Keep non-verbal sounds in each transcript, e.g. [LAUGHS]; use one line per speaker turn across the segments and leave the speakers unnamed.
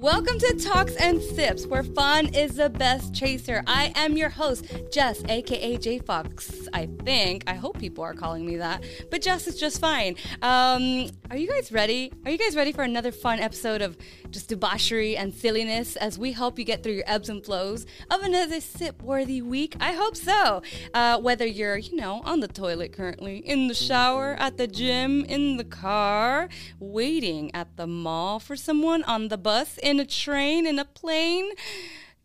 Welcome to Talks and Sips, where fun is the best chaser. I am your host, Jess, aka J Fox. I think. I hope people are calling me that, but Jess is just fine. Um, are you guys ready? Are you guys ready for another fun episode of just debauchery and silliness as we help you get through your ebbs and flows of another sip worthy week? I hope so. Uh, whether you're, you know, on the toilet currently, in the shower, at the gym, in the car, waiting at the mall for someone on the bus in a train, in a plane.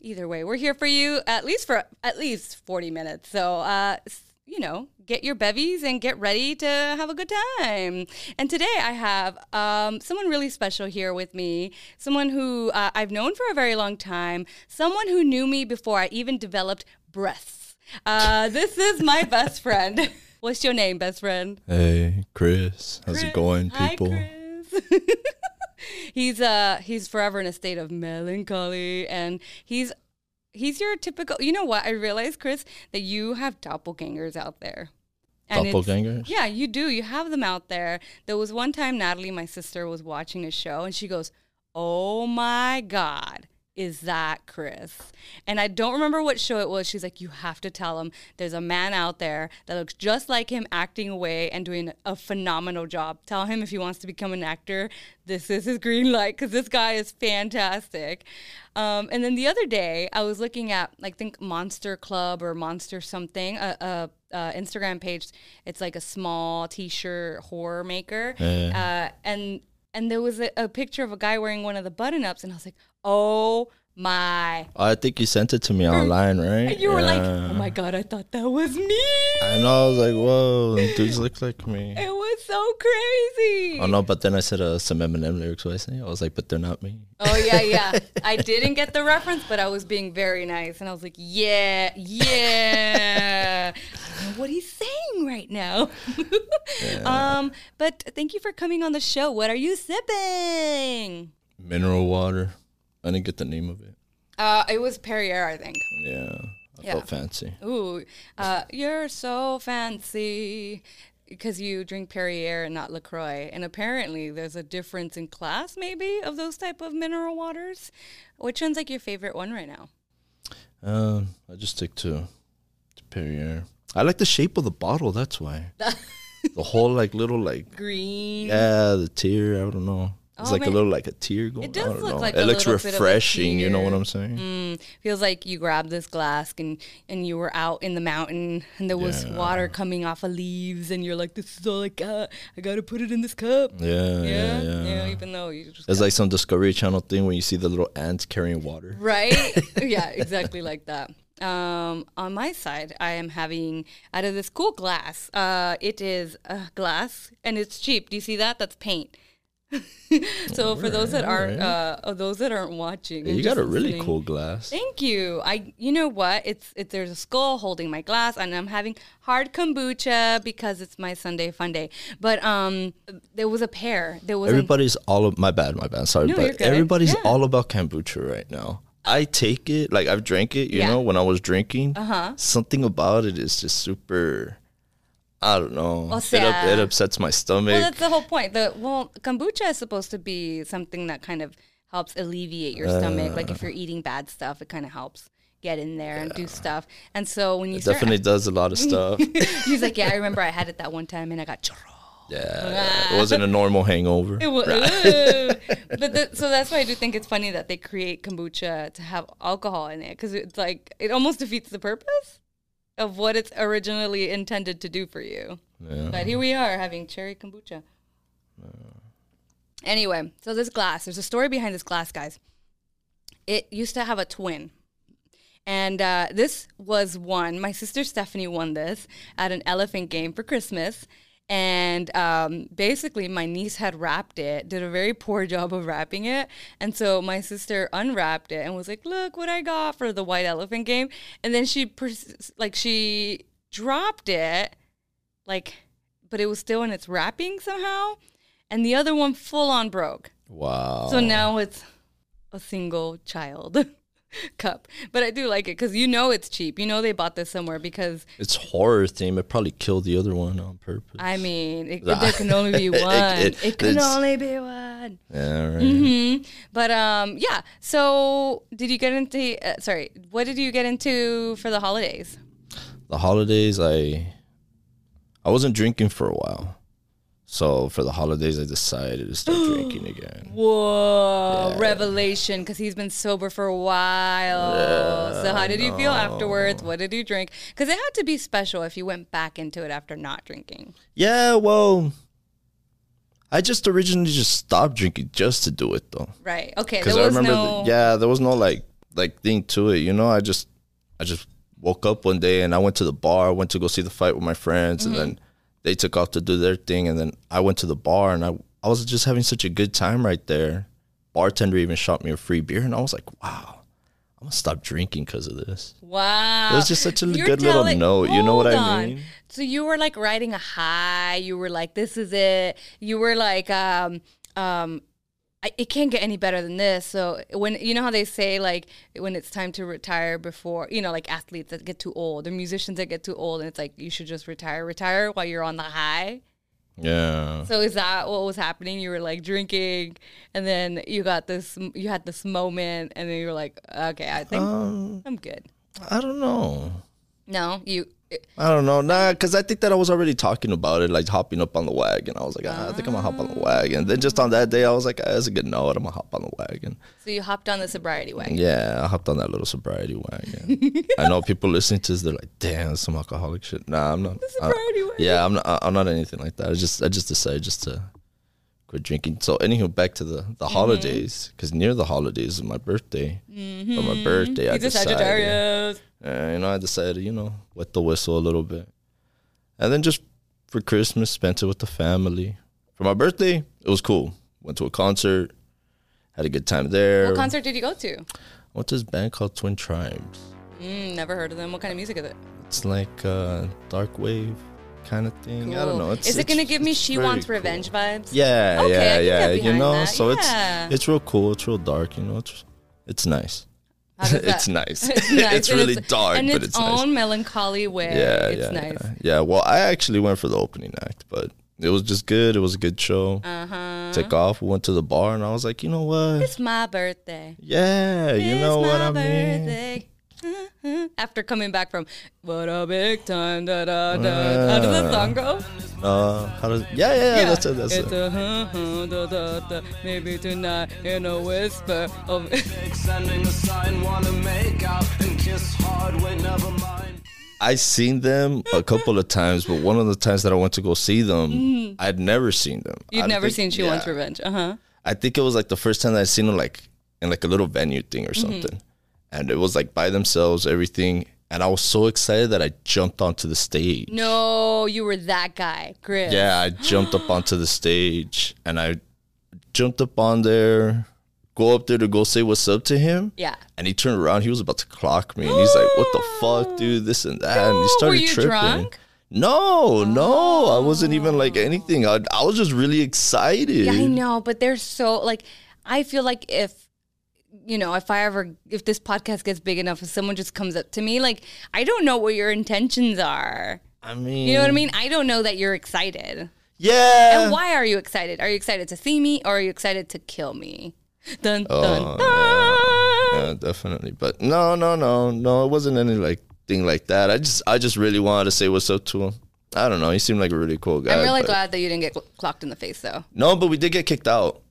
Either way, we're here for you at least for at least 40 minutes. So, uh, you know, get your bevies and get ready to have a good time. And today I have um, someone really special here with me, someone who uh, I've known for a very long time, someone who knew me before I even developed breasts. Uh, this is my [LAUGHS] best friend. [LAUGHS] What's your name, best friend?
Hey, Chris. How's
Chris.
it going,
Hi,
people?
Chris. [LAUGHS] he's uh he's forever in a state of melancholy and he's he's your typical you know what? I realized chris that you have doppelgangers out there. And
Doppelgangers?
yeah you do. You have them out there. There was one time natalie my sister was watching a show and she goes oh my god is that Chris? And I don't remember what show it was. She's like, you have to tell him there's a man out there that looks just like him, acting away and doing a phenomenal job. Tell him if he wants to become an actor, this is his green light because this guy is fantastic. Um, and then the other day, I was looking at like think Monster Club or Monster something, a, a, Instagram page. It's like a small T-shirt horror maker, uh, and and there was a, a picture of a guy wearing one of the button ups, and I was like, oh my.
I think you sent it to me online, [LAUGHS] right?
And you were like, oh my God, I thought that was me.
I know. I was like, whoa, dudes look like me. [LAUGHS]
It was so crazy.
Oh no, but then I said uh, some Eminem lyrics. What I say? I was like, but they're not me.
Oh yeah, [LAUGHS] yeah. I didn't get the reference, but I was being very nice, and I was like, "Yeah, yeah." I don't know what he's saying right now. Um, but thank you for coming on the show. What are you sipping?
Mineral water. I didn't get the name of it.
Uh, it was Perrier, I think.
Yeah, I
Yeah.
felt fancy.
Ooh, uh, you're so fancy because you drink Perrier and not Lacroix, and apparently there's a difference in class, maybe, of those type of mineral waters. Which one's like your favorite one right now?
Um, I just stick to, to Perrier. I like the shape of the bottle. That's why. [LAUGHS] the whole like little like
Green.
yeah, the tear. I don't know. It's
Oh,
like
man.
a little like a tear going.
does
I don't
look
know.
like
it
a
looks
little bit of a
refreshing. You know what. I'm saying?
Mm, feels like you grabbed this glass and and you were out in the mountain and there was
Yeah.
water coming off of leaves and you're like, this is all I got. I got to put it in this cup.
Yeah,
Yeah,
yeah, yeah.
Even though you just
It's like some Discovery Channel thing when you see the little ants carrying water.
right? [LAUGHS] yeah, exactly like that. Um, on my side, I am having out of this cool glass. Uh, it is a glass and it's cheap. Do you see that? That's paint. [LAUGHS] so for those that aren't, uh, of those that aren't watching,
you got a really
listening-
cool glass.
Thank you. I, you know what? It's it. There's a skull holding my glass, and I'm having hard kombucha because it's my Sunday fun day. But um, there was a pair. There was
Everybody's all of my bad, my bad. Sorry,
No,
but everybody's
Yeah.
all about kombucha right now. I take it like I've drank it. You
Yeah.
know, when I was drinking,
Uh-huh.
something about it is just super. I don't know.
O
it,
sea-
up, it upsets my stomach.
well, that's the whole point. The well, kombucha is supposed to be something that kind of helps alleviate your stomach. Like if uh. you're eating bad stuff, it kind of helps get in there and do stuff. And so when you
it
start,
definitely does a lot of stuff. [LAUGHS]
he's like, yeah, I remember I had it that one time and I got churro.
yeah, yeah. it wasn't a normal hangover.
It was, [LAUGHS] but the, [LAUGHS] so that's why I do think it's funny that they create kombucha to have alcohol in it because it's like it almost defeats the purpose of what it's originally intended to do for you.
Yeah.
But here we are having cherry kombucha. Anyway, so this glass, there's a story behind this glass, guys. It used to have a twin. And uh, this was one. My sister Stephanie won this at an elephant game for Christmas. And um, basically, my niece had wrapped it, did a very poor [LAUGHS] job of wrapping it. And so my sister unwrapped it and was like, Look what I got for the white elephant game. And then she, pers- like, she dropped it, like, but it was still in its wrapping somehow. And the other one full on broke.
Wow.
So now it's a single child [LAUGHS] [LAUGHS] cup. But I do like it because you know it's cheap. You know they bought this somewhere because
it's horror theme. It probably killed the other one on purpose.
I mean it, [LAUGHS] there can only be [LAUGHS] one.
It-
It,
it-
can only be one.
Yeah, right.
Mm-hmm. But um, yeah. So, did you get into? Uh, sorry, what did you get into for the holidays?
The holidays, I I wasn't drinking for a while, so for the holidays, I decided to start drinking again. [GASPS]
Whoa, revelation! Because he's been sober for a while. so, how did you feel afterwards? What did you drink? Because it had to be special if you went back into it after not drinking.
Yeah, well, I just originally just stopped drinking just to do it though.
Right. Okay.
Because I remember,
no.
the, yeah, there was no like like thing to it. You know, I just I just woke up one day and I went to the bar. I went to go see the fight with my friends,
Mm-hmm.
and then they took off to do their thing, and then I went to the bar and I I was just having such a good time right there. Bartender even shot me a free beer, and I was like, wow. I'm gonna stop drinking because of this.
Wow.
It was just such a
You're
good little note. You know what
Hold
I mean?
So you were like riding a high. You were like, this is it. You were like, um, um, I, it can't get any better than this. So when you know how they say like when it's time to retire before you know like athletes that get too old or musicians that get too old and it's like you should just retire, retire while you're on the high.
Yeah.
So is that what was happening? You were like drinking, and then you got this. You had this moment, and then you were like, okay, I think
Um,
I'm good.
I don't know.
No, you.
I don't know, nah, because I think that I was already talking about it, like hopping up on the wagon. I was like, ah, I think I'm gonna hop on the wagon. Then just on that day, I was like, ah, that's a good note. I'm gonna hop on the wagon.
So you hopped on the sobriety wagon.
Yeah, I hopped on that little sobriety wagon. [LAUGHS] I know people listening to this, they're like, damn, some alcoholic shit. Nah, I'm not. I-
sobriety wagon.
yeah, I'm not. I'm not anything like that. I just, I just decided just to quit drinking. So, anywho, back to the the
Mm-hmm.
holidays, because near the holidays is my birthday. For my birthday, I
He's a
decided. Uh, you know, I decided, you know, wet the whistle a little bit. And then just for Christmas, spent it with the family. For my birthday, it was cool. Went to a concert, had a good time there.
What concert did you go to?
Went to this band called Twin Tribes.
Mm, never heard of them. What kind of music is it?
It's like a dark wave kind of thing. I don't know. It's,
is it going to give me She Wants
cool.
Revenge vibes?
Yeah,
Okay,
yeah, yeah. You know,
that.
so
Yeah.
it's it's real cool. It's real dark. You know, it's it's nice.
How does [LAUGHS] that-
it's nice. [LAUGHS]
It's nice.
it's really
its-
dark,
in
but
its
it's nice.
own melancholy way.
Yeah,
it's
yeah,
nice.
yeah. Yeah, well, I actually went for the opening act, but it was just good. It was a good show.
Uh huh.
Took off. We went to the bar, and I was like, you know what?
It's my birthday.
Yeah, you know
It's
what I mean.
birthday. [LAUGHS] After coming back from what a big time, da da da. How does that song go?
Uh, how does? Yeah, yeah, yeah. That's it. That's
it's
it.
a huh, huh, da, da, da. Maybe tonight in a whisper of. [LAUGHS]
Sending a sign, wanna make out and kiss hard. Wait, never mind.
I seen them a couple of times, but one of the times that I went to go see them, I'd never seen them.
Mm-hmm. You've
I
never
think-
seen She
yeah.
Wants Revenge. Uh huh.
I think it was like the first time that I seen them like in like a little venue thing or
Mm-hmm.
And it was like by themselves, everything. And I was so excited that I jumped onto the stage.
No, you were that guy, Chris.
Yeah, I jumped up onto the stage and I jumped up on there, go up there to go say what's up to him.
Yeah.
And he turned around, he was about to clock me. And he's like, What the fuck, [GASPS] dude? This and that. and he started
were you
tripping.
drunk?
No, no, I wasn't even like oh. anything. I, I was just really excited.
Yeah, I know, but they're so like. I feel like if you know, if I ever, if this podcast gets big enough, if someone just comes up to me, like, I don't know what your intentions are.
I mean,
You know what I mean? I don't know that you're excited.
Yeah.
And why are you excited? Are you excited to see me or are you excited to kill me? Dun,
Oh,
dun, dun.
Yeah, definitely. But no, no, no, no. It wasn't any like thing like that. I just, I just really wanted to say what's up to him. I don't know. He seemed like a really cool guy.
I'm really
but-
glad that you didn't get cl- clocked in the face, though.
No, but we did get kicked out. [LAUGHS]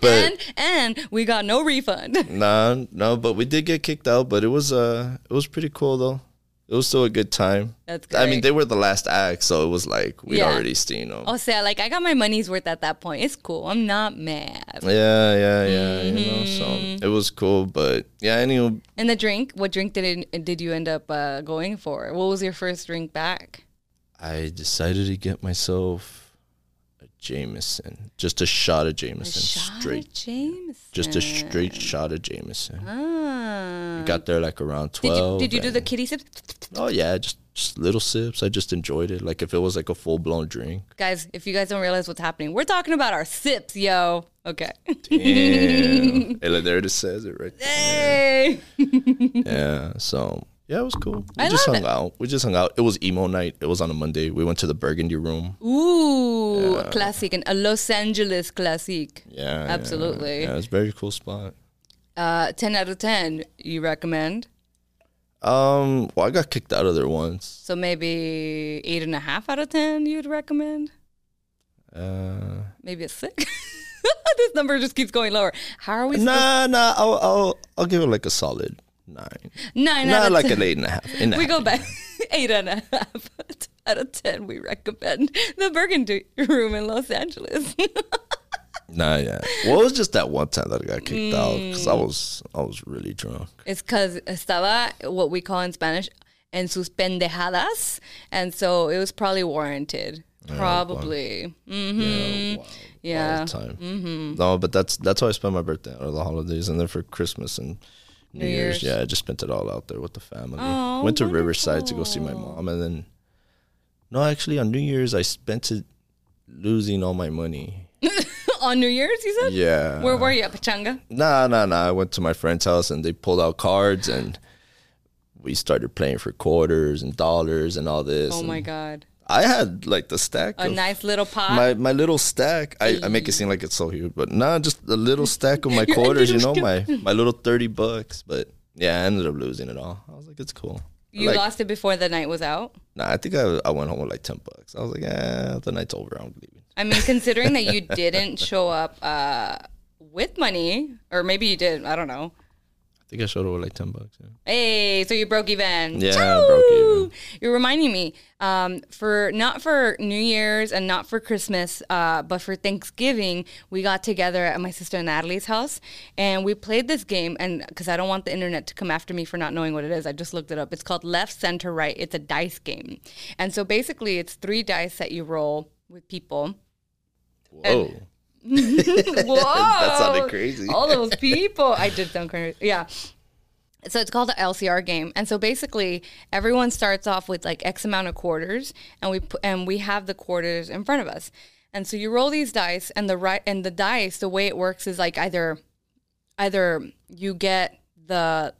but
and and we got no refund.
nah, no, but we did get kicked out. But it was, uh, it was pretty cool though. It was still a good time.
That's
I mean, they were the last act, so it was like we'd
Yeah.
already seen them.
I'll say, like, I got my money's worth at that point. It's cool. I'm not mad.
Yeah, yeah, yeah. You know,
Mm-hmm.
so it was cool. But yeah, anyway,
And the drink, what drink did it, did you end up uh, going for? What was your first drink back?
I decided to get myself a Jameson, just a shot of Jameson,
Shot
straight,
of Jameson.
just a straight shot of Jameson.
Ah.
Got there like around
Did you,
twelve.
did you do the kitty sips?
Oh yeah, just just little sips. I just enjoyed it. Like if it was like a full blown drink.
Guys, if you guys don't realize what's happening, we're talking about our sips, yo. Okay.
Damn. [LAUGHS] Hey, there it says it right there.
hey. [LAUGHS]
Yeah. So yeah, it was cool. We
I
just
love
hung
it.
out. We just hung out. It was emo night. It was on a Monday. We went to the Burgundy room.
Ooh. A classic and a Los Angeles classic.
Yeah, yeah,
Absolutely.
Yeah, it's a very cool spot.
Uh, ten out of ten. You recommend?
Um, well, I got kicked out of there once.
So maybe eight and a half out of ten. You'd recommend?
Uh,
Maybe a six. [LAUGHS] this number just keeps going lower. How are we?
nah, nah. I'll, I'll, I'll give it like a solid nine.
Nine
Not like
10.
an eight and a half. And
We
half.
go back [LAUGHS] eight and a half [LAUGHS] out of ten. We recommend the Burgundy Room in Los Angeles. [LAUGHS]
Nah, yeah. Well, it was just that one time that I got kicked out because I
Mm.
was, I was really drunk.
it's because estaba what we call in Spanish en sus pendejadas, and so it was probably warranted. Probably. Mm-hmm.
Yeah, wow.
Yeah.
All the time. No, but that's that's how I spend my birthday or the holidays, and then for Christmas and New,
New
Year's,
Year's.
yeah, I just spent it all out there with the family.
Oh,
Went to Riverside to go see my mom, and then no, actually on New Year's I spent it losing all my money. [LAUGHS]
On New Year's, you said?
Yeah.
Where were you at Pachanga?
Nah, nah, nah. I went to my friend's house and they pulled out cards and we started playing for quarters and dollars and all this.
Oh my God.
I had like the stack.
A nice little pot.
my my little stack. I, I make it seem like it's so huge, but nah, just a little stack of my [LAUGHS] quarters. You know, my my little thirty bucks. But yeah, I ended up losing it all. I was like, it's cool.
you
like,
lost it before the night was out?
Nah, I think I I went home with like ten bucks. I was like, yeah, the night's over. I'm leaving.
I mean, considering that you [LAUGHS] didn't show up uh, with money, or maybe you did, I don't know.
I think I showed with like ten bucks. Yeah.
Hey, so you broke even.
Yeah, I broke even.
You're reminding me um, for not for New Year's and not for Christmas, uh, but for Thanksgiving, we got together at my sister Natalie's house and we played this game. And because I don't want the internet to come after me for not knowing what it is, I just looked it up. It's called Left, Center, Right. It's a dice game, and so basically, it's three dice that you roll with people.
Whoa.
Whoa, [LAUGHS]
That sounded crazy.
All those [LAUGHS] people. I did sound crazy. Yeah. So it's called the LCR game, and so basically everyone starts off with like X amount of quarters, and we and we have the quarters in front of us, and so you roll these dice, and the right and the dice, the way it works is like either either you get the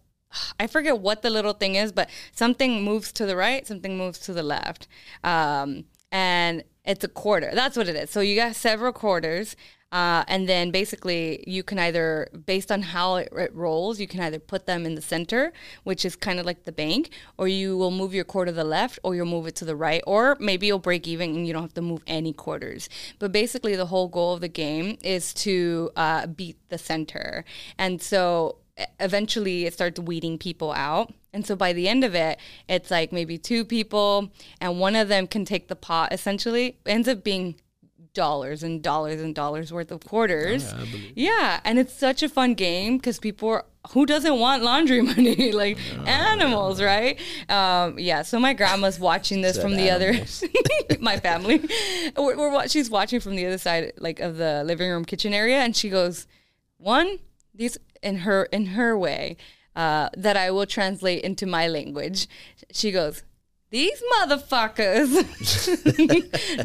I forget what the little thing is, but something moves to the right, something moves to the left. Um, and it's a quarter. That's what it is. So you got several quarters. Uh, and then basically, you can either, based on how it, it rolls, you can either put them in the center, which is kind of like the bank, or you will move your quarter to the left, or you'll move it to the right, or maybe you'll break even and you don't have to move any quarters. But basically, the whole goal of the game is to uh, beat the center. And so eventually it starts weeding people out. And so by the end of it, it's like maybe two people, and one of them can take the pot essentially. It ends up being dollars and dollars and dollars worth of quarters. yeah, and it's such a fun game because people are. Who doesn't want laundry [LAUGHS] money? [LAUGHS] like animals, right? Um, yeah. So my grandma's watching this from the
animals.
other, [LAUGHS] my family. We're, we're she's watching from the other side, like of the living room kitchen area, and she goes, "One, these in her in her way uh, that I will translate into my language." She goes, "These motherfuckers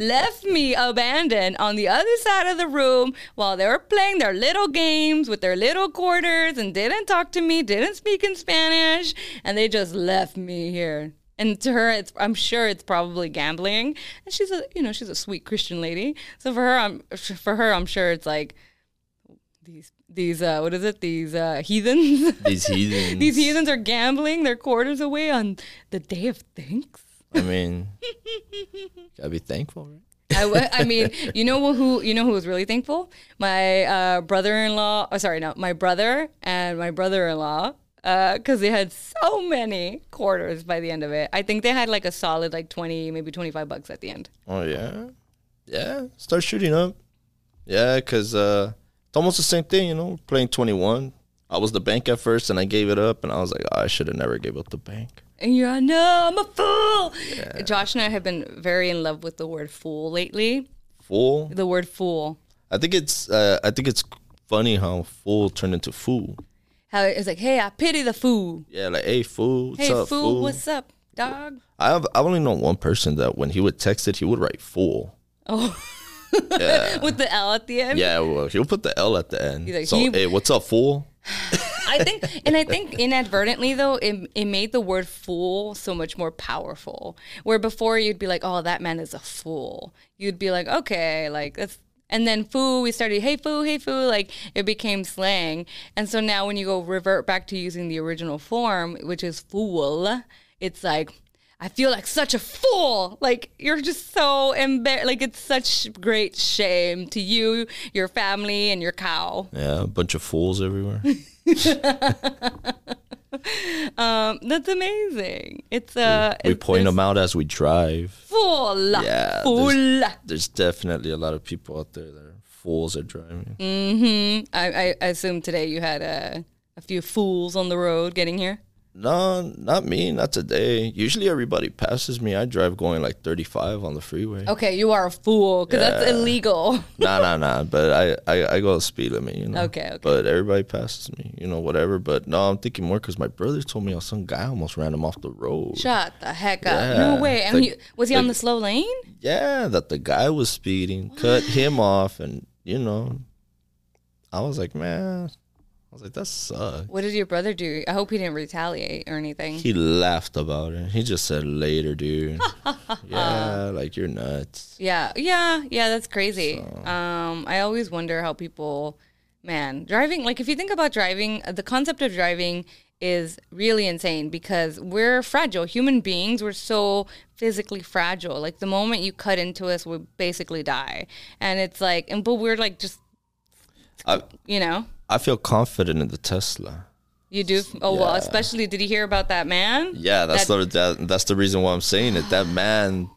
[LAUGHS] left me abandoned on the other side of the room while they were playing their little games with their little quarters and didn't talk to me, didn't speak in Spanish, and they just left me here." And to her, it's I'm sure it's probably gambling. And she's a you know she's a sweet Christian lady. So for her, I'm for her I'm sure it's like these these uh what is it these uh heathens [LAUGHS]
These heathens.
these heathens are gambling their quarters away on the day of thanks.
I mean, gotta be thankful, right?
I, w- I mean, you know who you know who was really thankful? My uh, brother-in-law. Oh, sorry, no, my brother and my brother-in-law, because they had so many quarters by the end of it. I think they had like a solid like twenty, maybe twenty-five bucks at the end.
Oh yeah, yeah. Start shooting up. Yeah, cause uh, it's almost the same thing, you know. Playing twenty one. I was the bank at first, and I gave it up, and I was like, oh, I should have never gave up the bank.
And you're like, no, I'm a fool. Josh and I have been very in love with the word fool lately.
Fool.
The word fool.
I think it's. Uh, I think it's funny how fool turned into fool.
How it's like, hey, I pity the fool.
Yeah, like hey fool, what's
Hey,
up,
fool,
fool?
what's up, dog?
I have. I've only known one person that when he would text it, he would write fool.
Oh, [LAUGHS]
Yeah. [LAUGHS]
with the L at the end.
yeah, well, he'll put the L at the end.
Like,
so,
he-
hey, what's up, fool?
I think, and I think inadvertently though, it, it made the word fool so much more powerful. Where before you'd be like, oh, that man is a fool. You'd be like, okay, like that's. And then foo, we started, hey foo, hey foo, like it became slang. And so now when you go revert back to using the original form, which is fool, it's like, I feel like such a fool. Like you're just so embarrassed. Like it's such great shame to you, your family, and your cow.
Yeah, a bunch of fools everywhere. [LAUGHS]
Um, that's amazing. It's uh,
we
it's-
point them out as we drive.
Fool.
Yeah,
Fool.
There's definitely a lot of people out there that are fools at driving.
Mm. I, I, I assume today you had a, a few fools on the road getting here.
No, not me, not today. Usually everybody passes me. I drive going like 35 on the freeway.
Okay, you are a fool because that's illegal. [LAUGHS]
Nah, nah, nah. But I, I, I go the speed limit, you know.
Okay, okay.
But everybody passes me, you know, whatever. But no, I'm thinking more because my brother told me oh, some guy almost ran him off the road.
Shut the heck up. No way. And
Like-
he, was he on the slow lane?
Yeah, that the guy was speeding, cut him [GASPS] off, and you know, I was like, man, I was like, that sucks.
What did your brother do? I hope he didn't retaliate or anything.
He laughed about it. He just said later, dude. [LAUGHS] yeah, like you're nuts.
Yeah, yeah, yeah. That's crazy. Um, I always wonder how people, man, driving. Like, if you think about driving, uh, the concept of driving is really insane because we're fragile. Human beings, we're so physically fragile. Like, the moment you cut into us, we basically die. And it's like, and but we're like just,
I,
you know.
I feel confident in the Tesla.
You do. Oh well, especially did you hear about that man?
Yeah, that's
That-
the that, that's the reason why I'm saying it. That man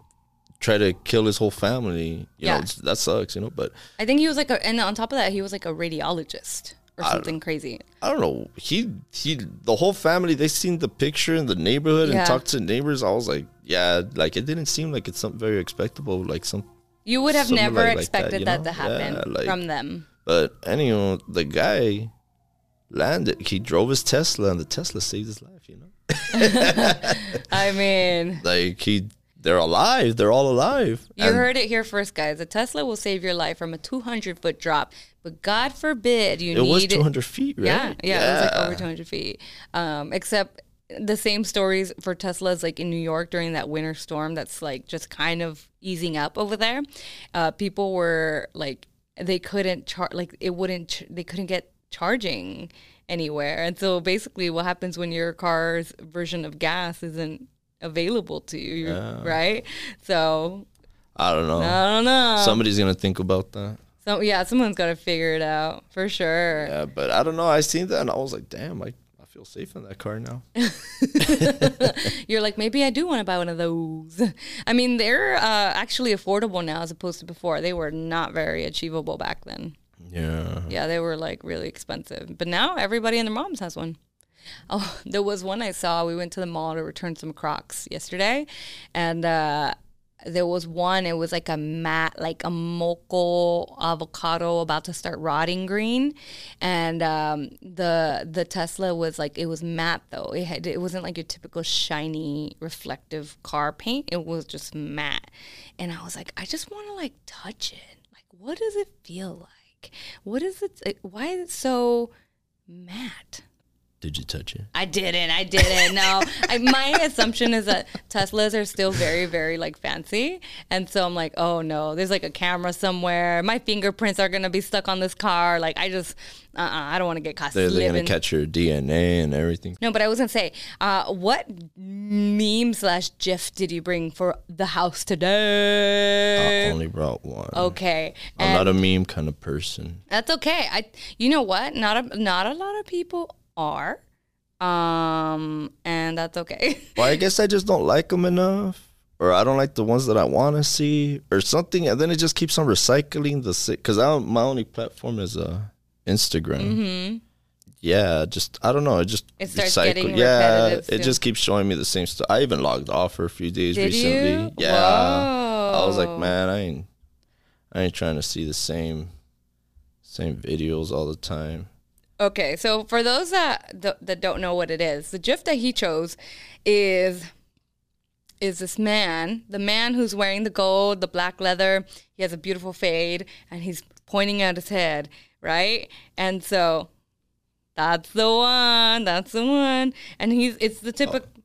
tried to kill his whole family. You
Yeah.
know, that sucks. You know, but
I think he was like a, and on top of that, he was like a radiologist or something crazy.
I don't know. He he, the whole family. They seen the picture in the neighborhood
Yeah.
and talked to neighbors. I was like, yeah, like it didn't seem like it's something very expectable. Like some,
You would have never
like- like that,
expected
you
that,
know?
to happen
Yeah, like-
from them.
But anyway, the guy landed. He drove his Tesla, and the Tesla saved his life. You know, [LAUGHS]
I mean,
like he, they're alive. They're all alive.
you
And-
heard it here first, guys. A Tesla will save your life from a 200 foot drop, but God forbid you know.
It
need
was 200 feet, right?
Yeah, yeah, it was like over 200 feet. Um, except the same stories for Teslas, like in New York during that winter storm, that's like just kind of easing up over there. Uh, people were like, they couldn't charge, like it wouldn't, ch- they couldn't get charging anywhere. And so basically, what happens when your car's version of gas isn't available to you, right? So
I don't know.
I don't know.
Somebody's gonna think about that.
so yeah, someone's got to figure it out for sure.
Yeah, but I don't know. I seen that and I was like, damn, I feel safe in that car now. [LAUGHS]
You're like, maybe I do want to buy one of those. I mean, they're uh, actually affordable now as opposed to before. They were not very achievable back then.
Yeah.
Yeah, they were like really expensive. But now everybody and their moms has one. Oh, [LAUGHS] there was one I saw. We went to the mall to return some Crocs yesterday, and uh, there was one. It was like a matte, like a mocha avocado about to start rotting green, and um, the the Tesla was like it was matte though. It had it wasn't like your typical shiny reflective car paint. It was just matte, and I was like, I just want to like touch it. Like, what does it feel like? What is it? Why is it so matte?
Did you touch it?
I didn't. I didn't. No. I, my [LAUGHS] assumption is that Teslas are still very, very like fancy, and so I'm like, oh no, there's like a camera somewhere. My fingerprints are gonna be stuck on this car. Like I just, uh, uh I don't want to get caught
They're, they're gonna catch your DNA and everything.
No, but I was gonna say, uh, what meme slash GIF did you bring for the house today?
I only brought one.
okay,
I'm not a meme kind of person.
That's okay. I you know what? Not a not a lot of people are. Um and that's okay.
Well, I guess I just don't like them enough, or I don't like the ones that I want to see, or something, and then it just keeps on recycling the because I my only platform is uh, Instagram. Mm-hmm. Yeah, just I don't know. It just.
It starts
recycle-
getting
Yeah, it
soon.
just keeps showing me the same stuff. I even logged off for a few days
Did
recently.
you?
Yeah, I was like, man, I ain't, I ain't trying to see the same, same videos all the time.
Okay, so for those that th- that don't know what it is, the GIF that he chose is is this man, the man who's wearing the gold, the black leather. He has a beautiful fade, and he's pointing at his head, right? And so That's the one. That's the one. And he's it's the typical. Oh.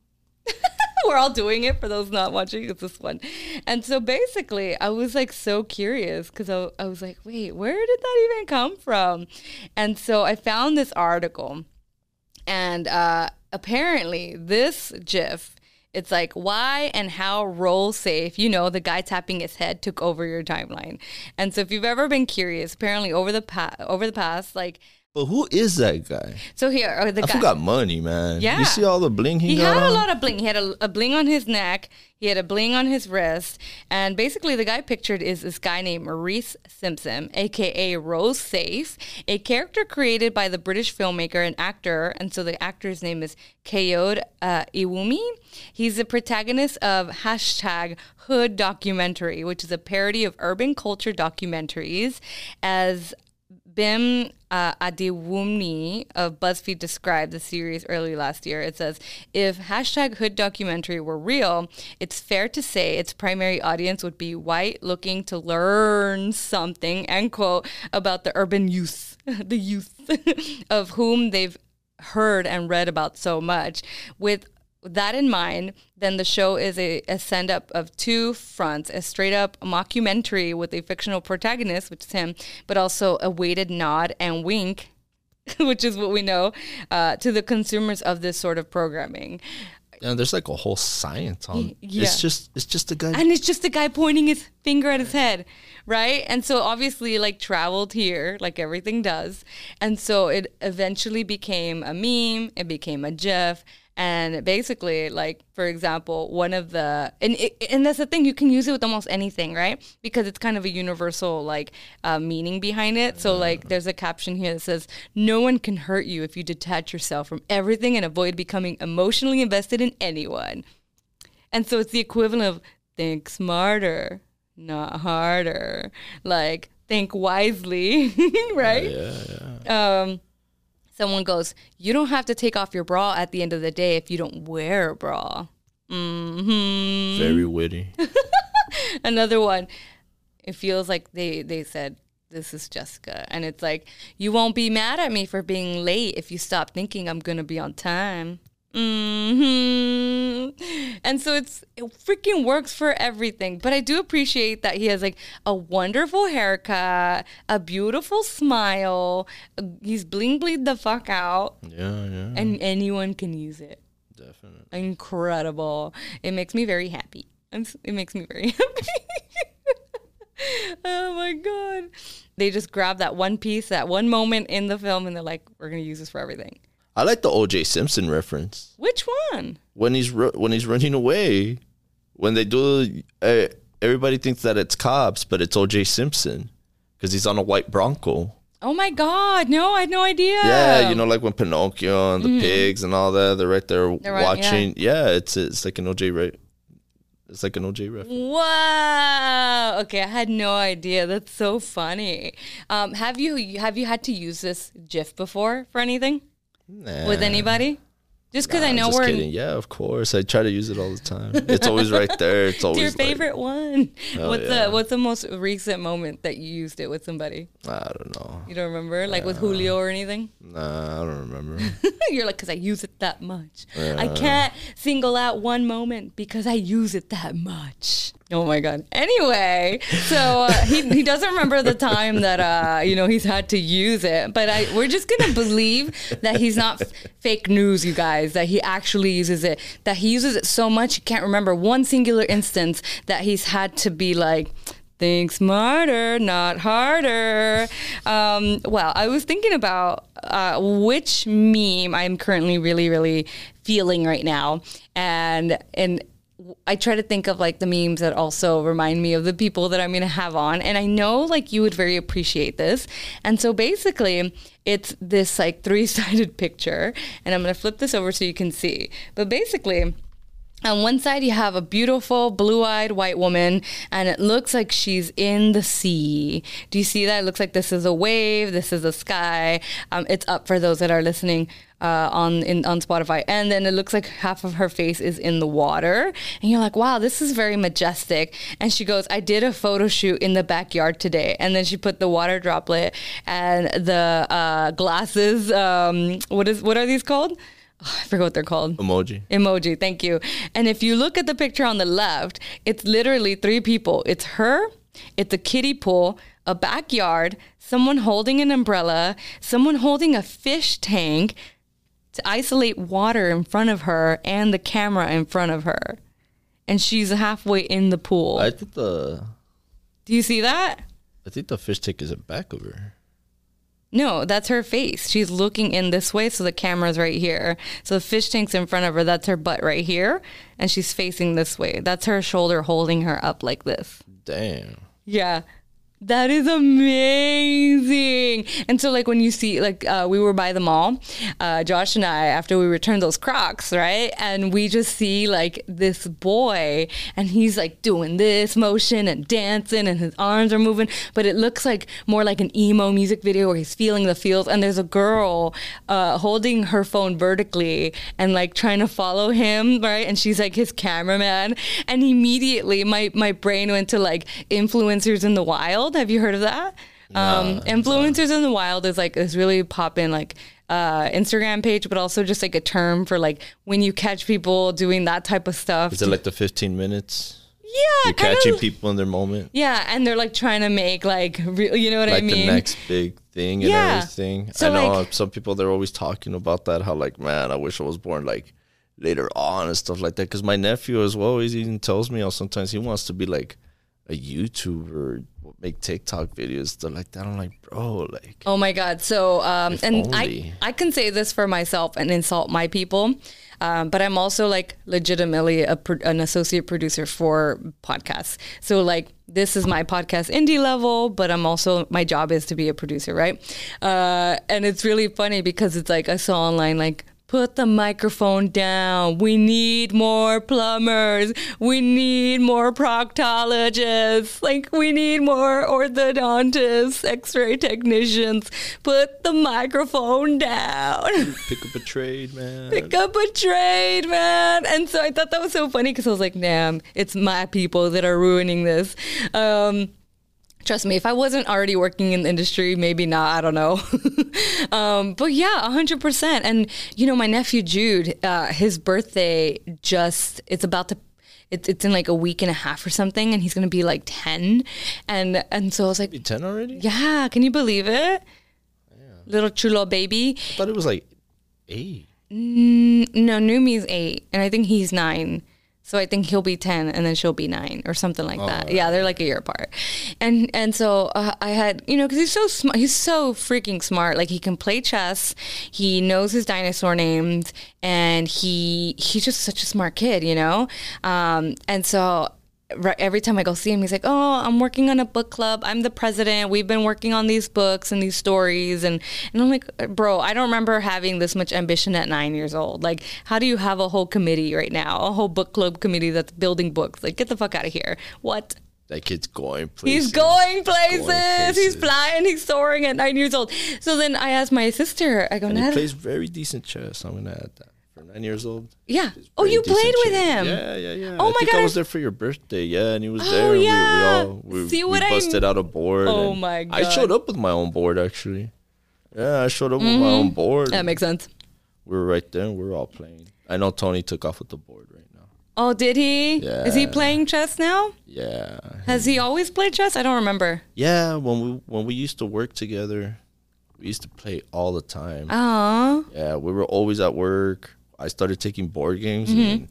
[LAUGHS] We're all doing it for those not watching. It's this one. And so basically, I was like so curious because I, I was like, wait, where did that even come from? And so I found this article, and uh, apparently, this GIF. It's like why and how roll safe, you know, the guy tapping his head took over your timeline. And so if you've ever been curious, apparently over the past over the past like
But who is that guy?
so here uh, the
I
guy
forgot money, man.
Yeah.
You see all the bling he,
he had a lot of bling. He had a, a bling on his neck. He had a bling on his wrist. And basically, the guy pictured is this guy named Maurice Simpson, aka Roll Safe, a character created by the British filmmaker and actor. And so the actor's name is Kayode uh, Ewumi. He's the protagonist of hashtag Hood documentary, which is a parody of urban culture documentaries. As Bim uh, Adewunmi of BuzzFeed described the series early last year. It says, if hashtag hood documentary were real, it's fair to say its primary audience would be white looking to learn something, end quote, about the urban youth, [LAUGHS] the youth [LAUGHS] of whom they've heard and read about so much. With that in mind, then the show is a, a send up of two fronts a straight up mockumentary with a fictional protagonist, which is him, but also a weighted nod and wink, [LAUGHS] which is what we know, uh, to the consumers of this sort of programming.
Yeah, there's like a whole science on.
yeah.
It's just it's just a guy.
And it's just a guy pointing his finger at his head, right? And so obviously, like, traveled here, like everything does. And so it eventually became a meme, it became a GIF. And basically, like, for example, one of the, and, it, and that's the thing, you can use it with almost anything, right? Because it's kind of a universal, like, uh, meaning behind it. So, like, there's a caption here that says, No one can hurt you if you detach yourself from everything and avoid becoming emotionally invested in anyone. And so it's the equivalent of think smarter, not harder. Like think wisely, [LAUGHS] right?
yeah, yeah.
Um, someone goes, "You don't have to take off your bra at the end of the day if you don't wear a bra." hmm
Very witty. [LAUGHS]
Another one. It feels like they they said this is Jessica, and it's like you won't be mad at me for being late if you stop thinking I'm gonna be on time. Hmm And so it's it freaking works for everything. But I do appreciate that he has like a wonderful haircut, a beautiful smile. He's bling bling the fuck out,
Yeah, yeah.
and anyone can use it
definitely.
incredible. It makes me very happy. I'm, it makes me very [LAUGHS] happy. oh my god! They just grab that one piece, that one moment in the film, and they're like, "We're gonna use this for everything."
I like the O.J. Simpson reference
Which one?
when he's ru- when he's running away. When they do, uh, everybody thinks that it's cops, but it's O.J. Simpson because he's on a white Bronco.
Oh my god! No, I had no idea.
Yeah, you know, like when Pinocchio and the pigs and all that, they're right there.
They're right-
watching. Yeah. it's it's like an OJ right. It's like an OJ reference.
Wow. Okay, I had no idea. That's so funny. Um, have you have you had to use this GIF before for anything with anybody? Just because I know
just
we're
kidding. Yeah, of course. I try to use it all the time. It's always right there. It's [LAUGHS] always
your
like-
favorite one.
Oh,
what's
yeah.
the what's the most recent moment that you used it with somebody?
I don't know.
You don't remember, like with Julio or anything?
Nah, I don't remember. [LAUGHS]
You're like, because I use it that much. I can't single out one moment because I use it that much. Oh my god. Anyway, so uh, he he doesn't remember the time that uh you know he's had to use it, but I we're just gonna believe that he's not f- fake news, you guys. That he actually uses it. That he uses it so much he can't remember one singular instance that he's had to be like. Think smarter, not harder. Um, well, I was thinking about uh, which meme I'm currently really, really feeling right now, and and I try to think of like the memes that also remind me of the people that I'm gonna have on, and I know like you would very appreciate this. And so basically, it's this like three sided [LAUGHS] picture, and I'm gonna flip this over so you can see. But basically on one side you have a beautiful blue-eyed white woman and it looks like she's in the sea do you see that it looks like this is a wave this is a sky um, it's up for those that are listening uh, on in, on Spotify, and then it looks like half of her face is in the water, and you're like, "Wow, this is very majestic." And she goes, "I did a photo shoot in the backyard today," and then she put the water droplet and the uh, glasses. Um, what is what are these called? [SIGHS] I forgot what they're called.
Emoji.
Emoji, thank you. And if you look at the picture on the left, it's literally three people. It's her, it's a kiddie pool, a backyard, someone holding an umbrella, someone holding a fish tank to isolate water in front of her and the camera in front of her. And she's halfway in the pool.
I think the
Do you see that?
I think the fish tank is in back of her.
No, that's her face. She's looking in this way, so the camera's right here. So the fish tank's in front of her. That's her butt right here, and she's facing this way. That's her shoulder holding her up like this.
Damn.
Yeah. That is amazing. And so, like, when you see, like, uh, we were by the mall, uh, Josh and I, after we returned those Crocs, right? And we just see, like, this boy, and he's, like, doing this motion and dancing, and his arms are moving. But it looks like more like an emo music video where he's feeling the feels. And there's a girl uh, holding her phone vertically and, like, trying to follow him, right? And she's, like, his cameraman. And immediately, my, my brain went to, like, influencers in the wild. Have you heard of that? um, influencers in the wild is like this really poppin' like uh, Instagram page, but also just like a term for like when you catch people doing that type of stuff.
Is it like the 15 minutes?
yeah,
You're catching
of.
people in their moment.
Yeah, and they're like trying to make like real, you know what
like
I mean?
the next big thing and
Yeah.
everything.
So,
I know
like-
some people they're always talking about that. How like, man, I wish I was born like later on and stuff like that. Because my nephew as well, he even tells me how sometimes he wants to be like a YouTuber, make TikTok videos, stuff like that. I'm like, bro, like,
Oh my god! So, um, and I
only.
I can say this for myself and insult my people, um, but I'm also like legitimately a, an associate producer for podcasts. So like this is my podcast indie level, but I'm also my job is to be a producer, right? Uh, and it's really funny because it's like I saw online like. Put the microphone down. We need more plumbers. We need more proctologists. Like, we need more orthodontists, x ray technicians. Put the microphone down. [LAUGHS]
pick up a trade, man.
Pick up a trade, man. And so I thought that was so funny because I was like, damn, it's my people that are ruining this. Um, Trust me, if I wasn't already working in the industry, maybe not. I don't know. [LAUGHS] um, but yeah, 100%. And, you know, my nephew Jude, uh, his birthday just, it's about to. It's, it's in like a week and a half or something, and he's gonna be like ten, and and so I was like,
10 already?
yeah, can you believe it? Little chulo baby.
I thought it was like eight.
No, Numi's eight, and I think he's nine. So I think he'll be ten, and then she'll be nine, or something like that. Yeah, they're like a year apart. And and so uh, I had, you know, because he's so smart. He's so freaking smart. Like he can play chess. He knows his dinosaur names, and he he's just such a smart kid, you know. Um, and so right, every time I go see him, he's like, "Oh, I'm working on a book club. I'm the president. We've been working on these books and these stories." And and I'm like, "Bro, I don't remember having this much ambition at nine years old. Like, how do you have a whole committee right now, a whole book club committee that's building books? Like, get the fuck out of here. What?
That kid's going places.
He's going places. He's
places.
flying. He's soaring at nine years old. So then I asked my sister. I go,
And he
"Nat-
plays very decent chess. I'm gonna add that. For nine years old.
yeah. Oh, you played with him.
Yeah, yeah, yeah.
Oh
I
my
think
God,
I
I-
was there for your birthday. Yeah, and he was
Oh,
there.
yeah.
We, we all we,
See
we
what I
busted
m-
out a board.
Oh my god.
I showed up with my own board actually. Yeah, I showed up with my own board.
Mm-hmm. That makes sense.
we were right there. and We were all playing. I know Tony took off with the board right now.
Oh, did he? Yeah. Is he playing chess now?
Yeah,
Has he always played chess? I don't remember.
yeah. When we when we used to work together, we used to play all the time.
Oh,
Yeah, we were always at work. I started taking board games,
Mm-hmm.
and,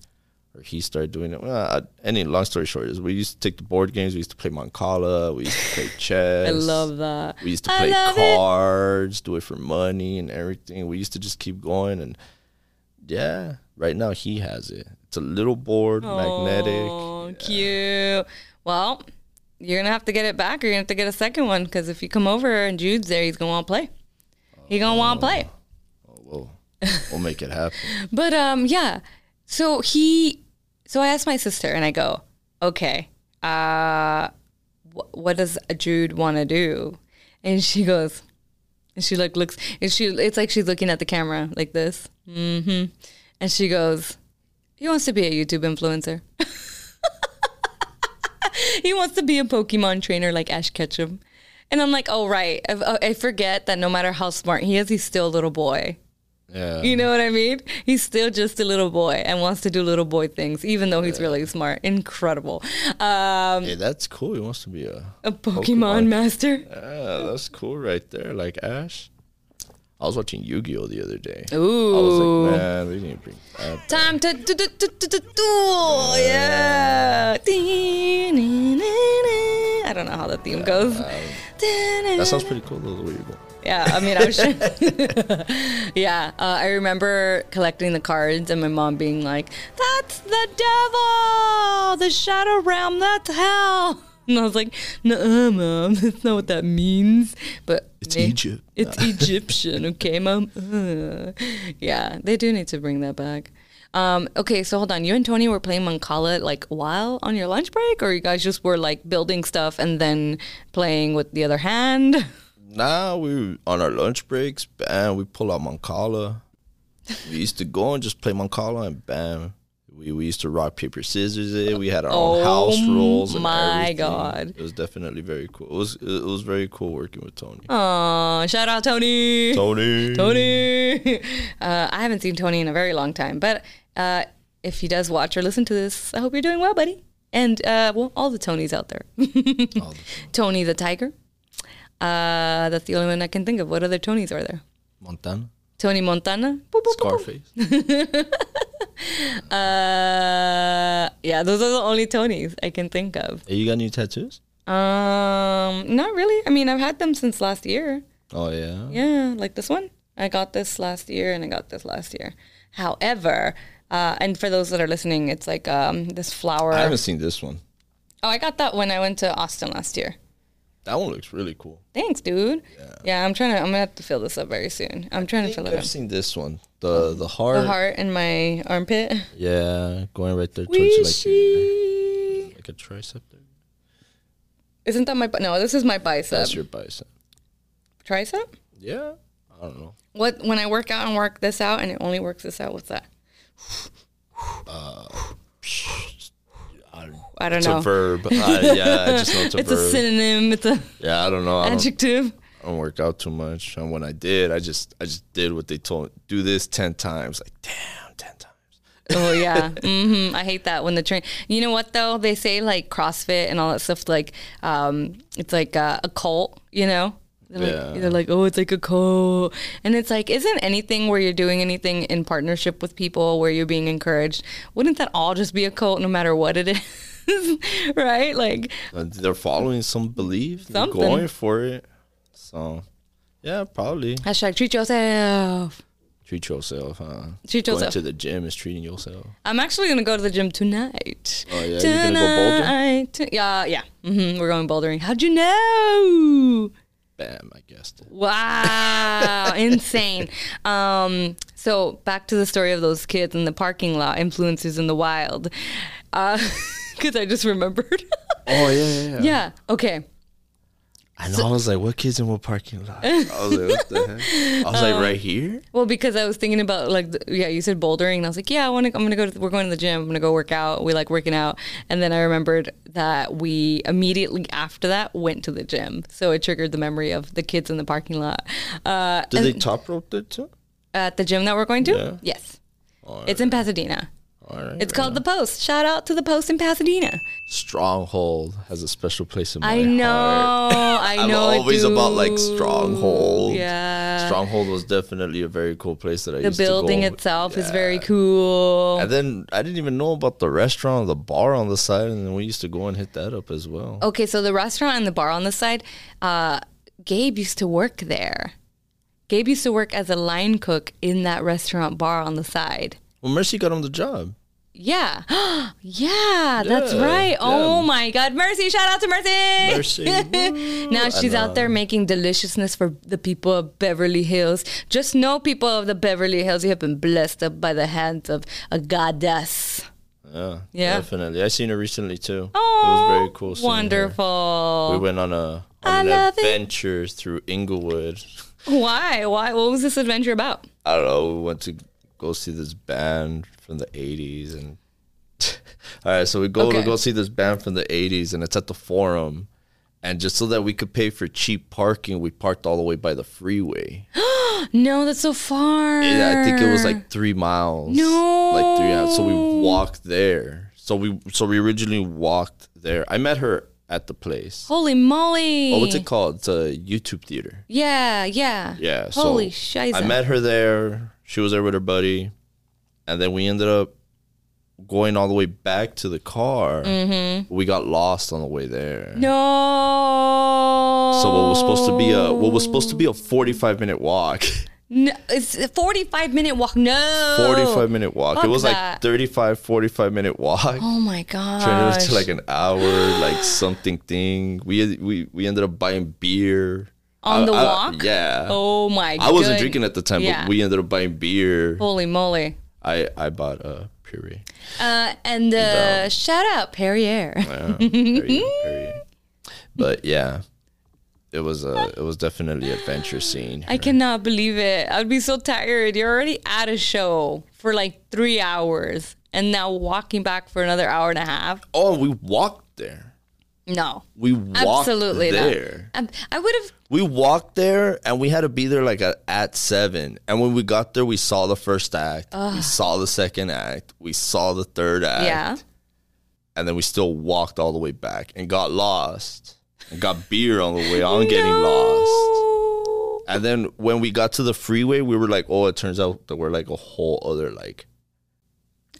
or he started doing it. Well, I, any long story short is we used to take the board games. We used to play Mancala. We used to play [LAUGHS] chess.
I love that.
We used to play
love it.
cards, do it for money and everything. We used to just keep going, and yeah, right now he has it. It's a little board, magnetic.
Oh, cute. Well, you're gonna have to get it back, or you're gonna have to get a second one. Because if you come over and Jude's there, he's gonna want to play. He gonna want to play.
We'll, make it happen. [LAUGHS]
But um, yeah. So he, so I asked my sister and I go, okay, uh, wh- what does Jude want to do? And she goes, and she like looks, and she, it's like she's looking at the camera like this. mm-hmm. And she goes, he wants to be a YouTube influencer. [LAUGHS] he wants to be a Pokemon trainer like Ash Ketchum. And I'm like, oh, right. I, I forget that no matter how smart he is, he's still a little boy.
Yeah.
You know what I mean? He's still just a little boy and wants to do little boy things, even though he's really smart. Incredible. Um,
Hey, that's cool. He wants to be a.
a Pokemon, master.
Yeah, that's cool right there. Like Ash. I was watching Yu Gi Oh the other day.
Ooh.
I was like, man, they need to bring that.
Time to do, do, do, do, do, duel. Yeah. I don't know how the theme goes.
That sounds pretty cool though, the way you go.
Yeah, I mean, I was. [LAUGHS] yeah, uh, I remember collecting the cards and my mom being like, "That's the devil, the shadow realm. That's hell." [LAUGHS] And I was like, "No, mom, [LAUGHS] that's not what that means." But
It's Egypt.
It's Egyptian, okay, mom. Uh, yeah, they do need to bring that back. Um, okay, so hold on. You and Tony were playing Mancala like while on your lunch break, or you guys just were like building stuff and then playing with the other hand?
Nah, we on our lunch breaks, bam, we pull out Mancala. we used to go and just play Mancala and bam. We, we used to rock, paper, scissors it. We had our own house
Oh
rules. And
my
everything.
God.
It was definitely very cool. It was it was very cool working with Tony.
Aw, shout out Tony.
Tony.
Tony. [LAUGHS] Uh, I haven't seen Tony in a very long time, but uh, if he does watch or listen to this, I hope you're doing well, buddy. And uh, well, all the Tonys out there. [LAUGHS]
The-
Tony the Tiger. Uh, that's the only one I can think of. What other Tonys are there?
Montana.
Tony Montana. Boop, boop, boop, boop.
Scarface. [LAUGHS]
Uh, yeah, those are the only Tonys I can think of.
hey, you got any tattoos?
Um, not really. I mean, I've had them since last year.
Oh yeah.
Yeah, like this one. I got this last year and I got this last year. However, uh, and for those that are listening, it's like um, this flower.
I haven't seen this one.
oh, I got that when I went to Austin last year.
That one looks really cool.
Thanks, dude. Yeah. I'm trying to. I'm gonna have to fill this up very soon. I'm trying to fill it up.
I've seen this one. The the heart.
The heart in my armpit.
Yeah, going right there towards like
Wishy.
like a tricep there.
Isn't that my no? This is my bicep.
That's your bicep.
tricep.
Yeah. I don't know.
What when I work out and work this out and it only works this out? What's that? Uh, I don't
It's
know.
a verb. Uh, [LAUGHS] yeah, I just know it's a
It's a synonym. It's a
yeah, I don't know. I don't,
adjective.
I don't work out too much. And when I did, I just I just did what they told me. Do this ten times. Like, damn, ten times.
Oh yeah, [LAUGHS] mm-hmm. I hate that when the train. You know what though? They say like CrossFit and all that stuff. Like, um, it's like a, a cult. You know. They're like,
Yeah.
they're like, oh, it's like a cult, and it's like, isn't anything where you're doing anything in partnership with people where you're being encouraged? Wouldn't that all just be a cult, no matter what it [LAUGHS] is, right? Like,
Uh, They're following some belief. They're going for it. So, yeah, probably
hashtag treat yourself.
treat yourself. Huh?
Treat
Going
yourself.
to the gym is treating yourself.
I'm actually gonna go to the gym tonight.
Oh, yeah? You gonna go boulder?
Tonight. Yeah, yeah. hmm We're going bouldering. How'd you know?
Bam, I guessed it.
Wow, [LAUGHS] insane. Um, so back to the story of those kids in the parking lot, influences in the wild. [LAUGHS] Because I just remembered.
Oh yeah, yeah, yeah.
yeah. Okay.
I know. I was like, what kids in what parking lot? [LAUGHS] I was like, what the heck? I was like, right here.
Well, because I was thinking about like, the, yeah, you said bouldering, and I was like, yeah, I want to. I'm gonna go. To, we're going to the gym. I'm gonna go work out. We like working out, and then I remembered that we immediately after that went to the gym, so it triggered the memory of the kids in the parking lot. Uh,
Did
and
they top rope there too?
at the gym that we're going to?
Yeah.
Yes,
All
it's in Pasadena.
All right.
It's called the Post. Shout out to the Post in Pasadena.
Stronghold has a special place in my
I know,
heart. [LAUGHS]
I know. I'm
always about like. Stronghold.
Yeah.
Stronghold was definitely a very cool place that I
The
used
building
to go.
The building itself is very cool.
And then I didn't even know about the restaurant, the bar on the side, and then we used to go and hit that up as well.
Okay, so the restaurant and the bar on the side, uh, Gabe used to work there. Gabe used to work as a line cook in that restaurant bar on the side.
Well, Mercy got him the job.
Yeah. [GASPS] yeah, that's
Yeah,
right. Oh my God. Mercy. Shout out to Mercy.
Mercy. [LAUGHS]
Now she's out there making deliciousness for the people of Beverly Hills. Just know, people of the Beverly Hills, you have been blessed up by the hands of a goddess.
Yeah,
Yeah.
definitely. I seen her recently too.
Oh,
it was oh, very cool. seeing her.
Wonderful.
We went on a on an
love it.
adventure through Inglewood.
Why? Why? What was this adventure about?
I don't know. We went to go see this band from the '80s, and [LAUGHS] all right, so we go
Okay.
to go see this band from the '80s, and it's at the Forum. And just so that we could pay for cheap parking, we parked all the way by the freeway. [GASPS]
No, that's so far.
Yeah, I think it was like three miles.
No.
like three hours. So we walked there. So we so we originally walked there. I met her at the place.
Holy moly!
Oh, what's it called? It's a YouTube theater.
Yeah, yeah.
Yeah.
Holy
so
shiza.
I met her there. She was there with her buddy, and then we ended up going all the way back to the car. Mm-hmm. We got lost on the way there.
No.
So what was supposed to be a what was supposed to be a forty five minute walk,
No, it's a 45 minute walk. No.
forty five minute walk.
Fuck
it was
that.
like 35, 45 minute walk.
Oh my god.
Turned it to like an hour, like something thing. We we we ended up buying beer
On
I-
the
I-
walk?
yeah.
Oh my god.
I wasn't drinking at the time,
Yeah.
but we ended up buying beer.
Holy moly.
I I bought a Perrier.
Uh, and uh, shout out Perrier.
Yeah, Perrier, Perrier. But yeah, it was a it was definitely adventure scene.
I cannot believe it. I'd be so tired. You're already at a show for like three hours and now walking back for another hour and a half.
oh, we walked there.
No.
We walked
Absolutely
there.
not. Um, I would have.
We walked there and we had to be there like at, at seven. And when we got there, we saw the first act. We saw the second act. We saw the third act.
Yeah.
And then we still walked all the way back and got lost. And got beer on the way on getting lost. And then when we got to the freeway, we were like, oh, it turns out that we're like a whole other like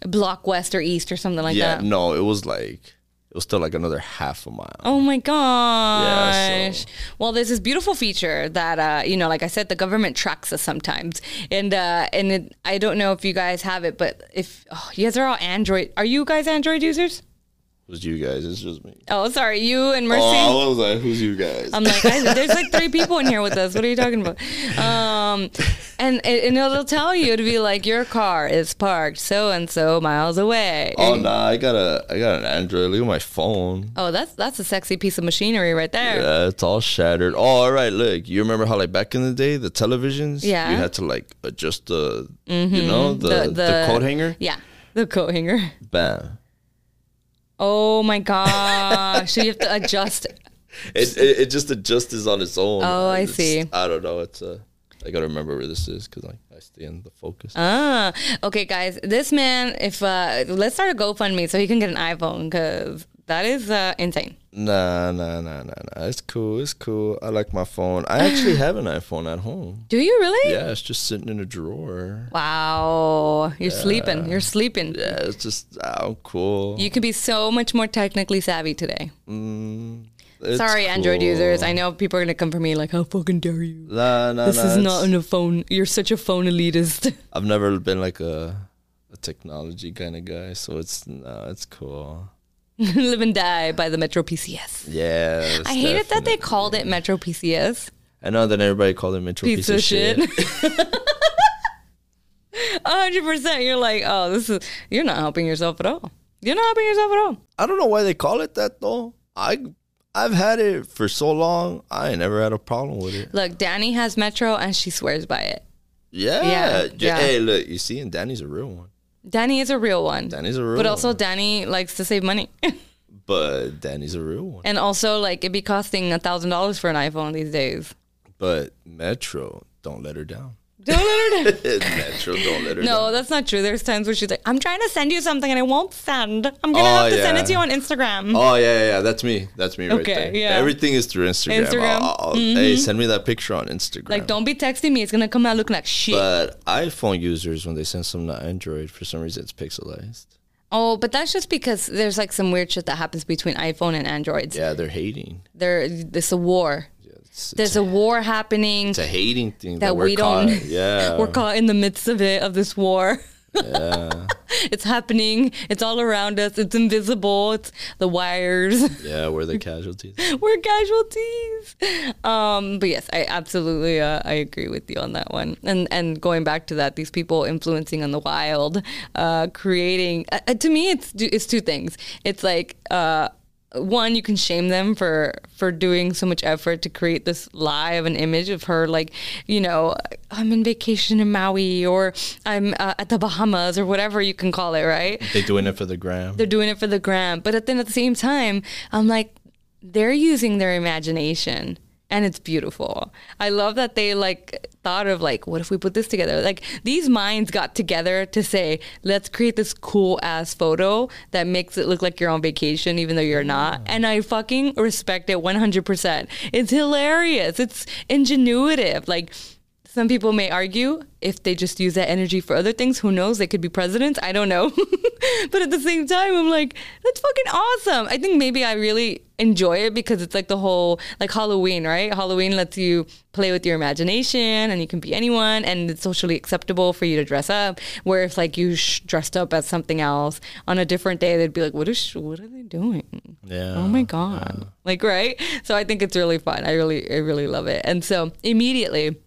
Block west or east or something like
Yeah,
that.
no, it was like it was still like another half a mile.
Oh my gosh.
so-
Well, there's this beautiful feature that uh, you know, like I said, the government tracks us sometimes, and uh, and it, I don't know if you guys have it, but if oh, you guys are all Android, are you guys Android users?
It was you guys, it's just me.
Oh, sorry, you and Mercy.
Oh, I was like, who's you guys?
I'm like, I, there's like three people in here with us. What are you talking about? Um, and and it'll tell you to be like, your car is parked so and so miles away.
oh nah, I got a I got an Android. Look at my phone.
Oh, that's that's a sexy piece of machinery right there.
Yeah, it's all shattered. Oh, all right. Look, you remember how like back in the day, the televisions,
Yeah. Mm-hmm.
you had to like adjust the, you know, the the, coat hanger.
Yeah, the coat hanger.
Bam.
Oh my gosh! so you have to adjust. [LAUGHS]
It, it it just adjusts on its own.
Oh, I
It's-
see.
I don't know. It's uh, I gotta remember where this is because I, I stay in the focus.
Ah, okay, guys. This man, if uh, let's start a GoFundMe so he can get an iPhone because that is uh, insane.
Nah, nah, nah, nah, nah. It's cool. It's cool. I like my phone. I actually have an iPhone at home.
Do you really?
Yeah, it's just sitting in a drawer.
Wow, you're sleeping. You're sleeping.
Yeah, it's just I'm cool.
You could be so much more technically savvy today.
Mm,
Sorry, Android users. I know people are gonna come for me like, "How fucking dare you?"
Nah, nah,
This
nah,
is not on a phone. You're such a phone elitist. [LAUGHS]
I've never been like a a technology kind of guy, so it's nah, it's cool. [LAUGHS]
Live and die by the Metro PCS.
Yeah.
I hated that they called it Metro PCS.
I know that everybody called it Metro piece,
Pizza
of shit.
shit. [LAUGHS] hundred percent. You're like, oh, this is. You're not helping yourself at all. You're not helping yourself at all.
I don't know why they call it that though. I I've had it for so long. I ain't never had a problem with it.
Look, Danny has Metro, and she swears by it.
Yeah.
Yeah, yeah.
Hey, look, you see, and Danny's a real one.
Danny is a real one.
Danny's a real
but
one.
also, Danny likes to save money. [LAUGHS]
But Danny's a real one.
and also, like, it'd be costing a thousand dollars for an iPhone these days.
But Metro, don't let her down.
Don't let her.
Metro, don't let her down.
No, that's not true. There's times where she's like, I'm trying to send you something and I won't send. I'm going to
Oh,
have to send it to you on Instagram.
Oh yeah, yeah, yeah, that's me. That's me right
Okay,
there.
yeah.
Everything is through Instagram.
Instagram, Mm-hmm.
I'll- I'll- Hey, send me that picture on Instagram.
Like, don't be texting me. It's going to come out looking like shit.
But iPhone users, when they send something to Android, for some reason it's pixelized.
oh, but that's just because there's like some weird shit that happens between iPhone and Androids.
Yeah, they're hating.
There, there's a war.
It's,
There's a war happening
it's a hating thing that,
that
we're
we don't.
caught. [LAUGHS] Yeah,
we're caught in the midst of it of this war.
yeah. [LAUGHS]
it's happening. It's all around us. It's invisible. It's the wires. [LAUGHS]
Yeah, we're the casualties.
We're casualties. Um, but yes, I absolutely uh, I agree with you on that one. And and going back to that, these people influencing on the wild, uh, creating. Uh, uh, to me, it's it's two things. It's like. One you can shame them for for doing so much effort to create this lie of an image of her like you know i'm in vacation in maui or i'm uh, at the bahamas or whatever you can call it right?
They're doing it for the gram.
they're doing it for the gram. But then at the same time i'm like they're using their imagination and it's beautiful. I love that they like thought of like what if we put this together? Like these minds got together to say let's create this cool ass photo that makes it look like you're on vacation even though you're not. And i fucking respect it 100% it's hilarious. It's ingenuitive. Like some people may argue if they just use that energy for other things, who knows? They could be presidents. I don't know. [LAUGHS] but at the same time, I'm like, that's fucking awesome. I think maybe I really enjoy it because it's like the whole, like Halloween, right? Halloween lets you play with your imagination and you can be anyone and it's socially acceptable for you to dress up. Where if like you sh- dressed up as something else on a different day, they'd be like, what is, sh- what are they doing?
Yeah.
Oh my god. Like right? So I think it's really fun. I really I really love it. And so immediately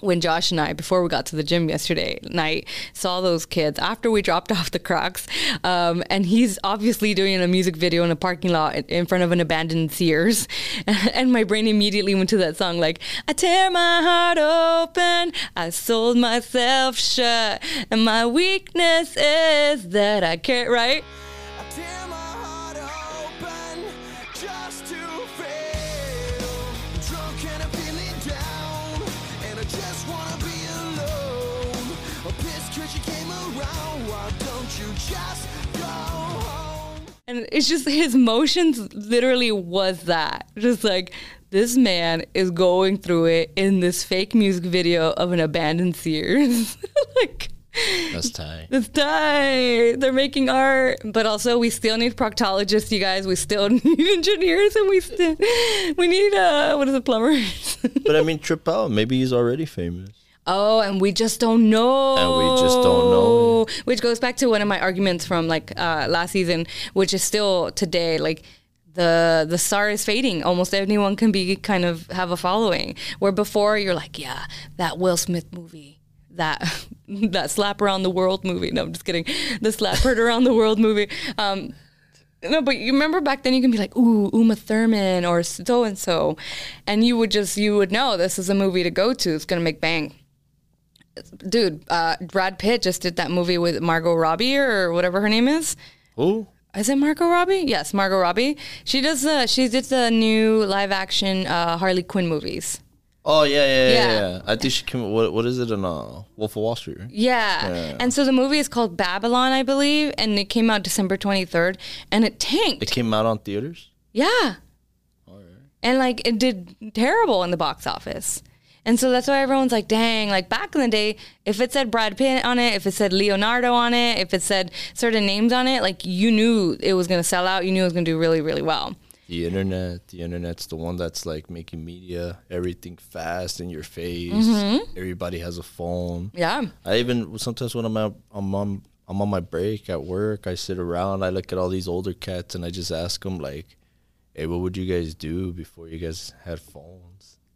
when Josh and I, before we got to the gym yesterday night, saw those kids after we dropped [LAUGHS] off the Crocs, um, and he's obviously doing a music video in a parking lot in- front of an abandoned Sears, [LAUGHS] and my brain immediately went to that song like I tear my heart open, I sold myself shut, and my weakness is that I can't right.
And
it's just his motions literally was that. Just like this man is going through it in this fake music video of an abandoned Sears. [LAUGHS] like
That's tight.
it's tight. They're making art. But also we still need proctologists, you guys. We still [LAUGHS] need engineers and we still we need uh what is it, plumbers?
But I [LAUGHS] mean, Tripel. Maybe he's already famous.
Oh, and we just don't know.
And we just don't know.
Which goes back to one of my arguments from like uh, last season, which is still today. Like the the star is fading. Almost anyone can be kind of have a following. Where before you're like, yeah, that Will Smith movie, that [LAUGHS] that slap around the world movie. No, I'm just kidding. The slap heard [LAUGHS] around the world movie. Um, no, but you remember back then you can be like, ooh, Uma Thurman or so and so, and you would just you would know this is a movie to go to. It's gonna make bang. Dude, uh, Brad Pitt just did that movie with Margot Robbie or whatever her name is.
Who?
Is it Margot Robbie? Yes, Margot Robbie. She does the she did the new live action uh, Harley Quinn movies.
Oh yeah, yeah, yeah.
Yeah.
yeah. I think she came. What What is it in uh, Wolf of Wall Street? Right?
Yeah.
Yeah.
And so the movie is called Babylon, I believe, and it came out December 23rd and it tanked.
It came out on theaters.
Yeah. And like it did terrible in the box office. And so that's why everyone's like, dang, like back in the day, if it said Brad Pitt on it, if it said Leonardo on it, if it said certain names on it, like you knew it was going to sell out. You knew it was going to do really, really well.
The internet. The internet's the one that's like making media everything fast in your face.
Mm-hmm.
Everybody has a phone.
Yeah.
I even sometimes when I'm out, I'm on I'm on my break at work. I sit around. I look at all these older cats and I just ask them like, "Hey, what would you guys do before you guys had phones?"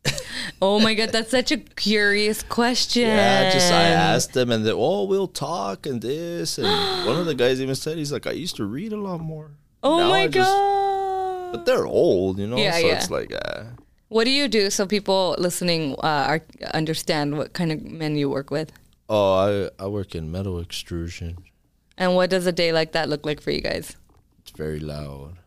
[LAUGHS]
Oh my God, that's such a curious question.
Yeah, just I asked them and they, oh, we'll talk and this. And [GASPS] one of the guys even said, he's like, I used to read a lot more.
Oh
Now
my
I just-
God.
but they're old, you know.
Yeah,
so
yeah.
it's like, uh,
What do you do so people listening uh, are, understand what kind of men you work with?
oh, I I work in metal extrusion.
And what does a day like that look like for you guys?
It's very loud.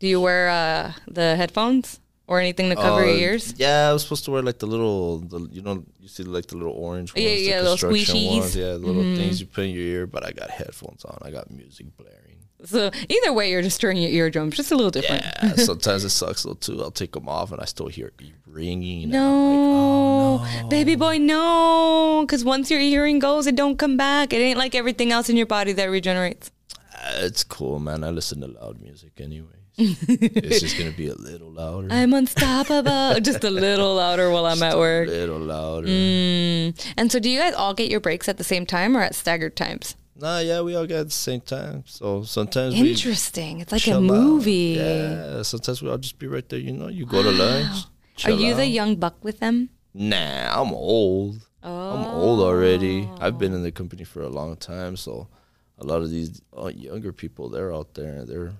Do you wear uh, the headphones or anything to cover your
Uh,
ears?
Yeah, I was supposed to wear like the little, the, you know, you see like the little orange ones,
Yeah,
the
yeah, those
construction
squishies. Mm-hmm.
ones. Yeah, the little things you put in your ear. But I got headphones on. I got music blaring.
So either way, you're just destroying your eardrums, just a little different.
Yeah, [LAUGHS] sometimes it sucks though too. I'll take them off and I still hear it ringing.
No,
like, oh,
baby boy, no. Because once your hearing goes, it don't come back. It ain't like everything else in your body that regenerates.
Uh, It's cool, man. I listen to loud music anyways. It's just gonna be a little louder.
I'm unstoppable. [LAUGHS] just a little louder while I'm at work.
a little louder.
Mm. And so, do you guys all get your breaks at the same time or at staggered times?
Nah, yeah, we all get at the same time. So sometimes we
Interesting. It's like a
chill out.
movie.
Yeah, sometimes we all just be right there. You know, you go to lunch.
Are you the young buck with them?
Nah, I'm old.
Oh.
I'm old already. I've been in the company for a long time, so a lot of these uh, younger people, they're out there. They're,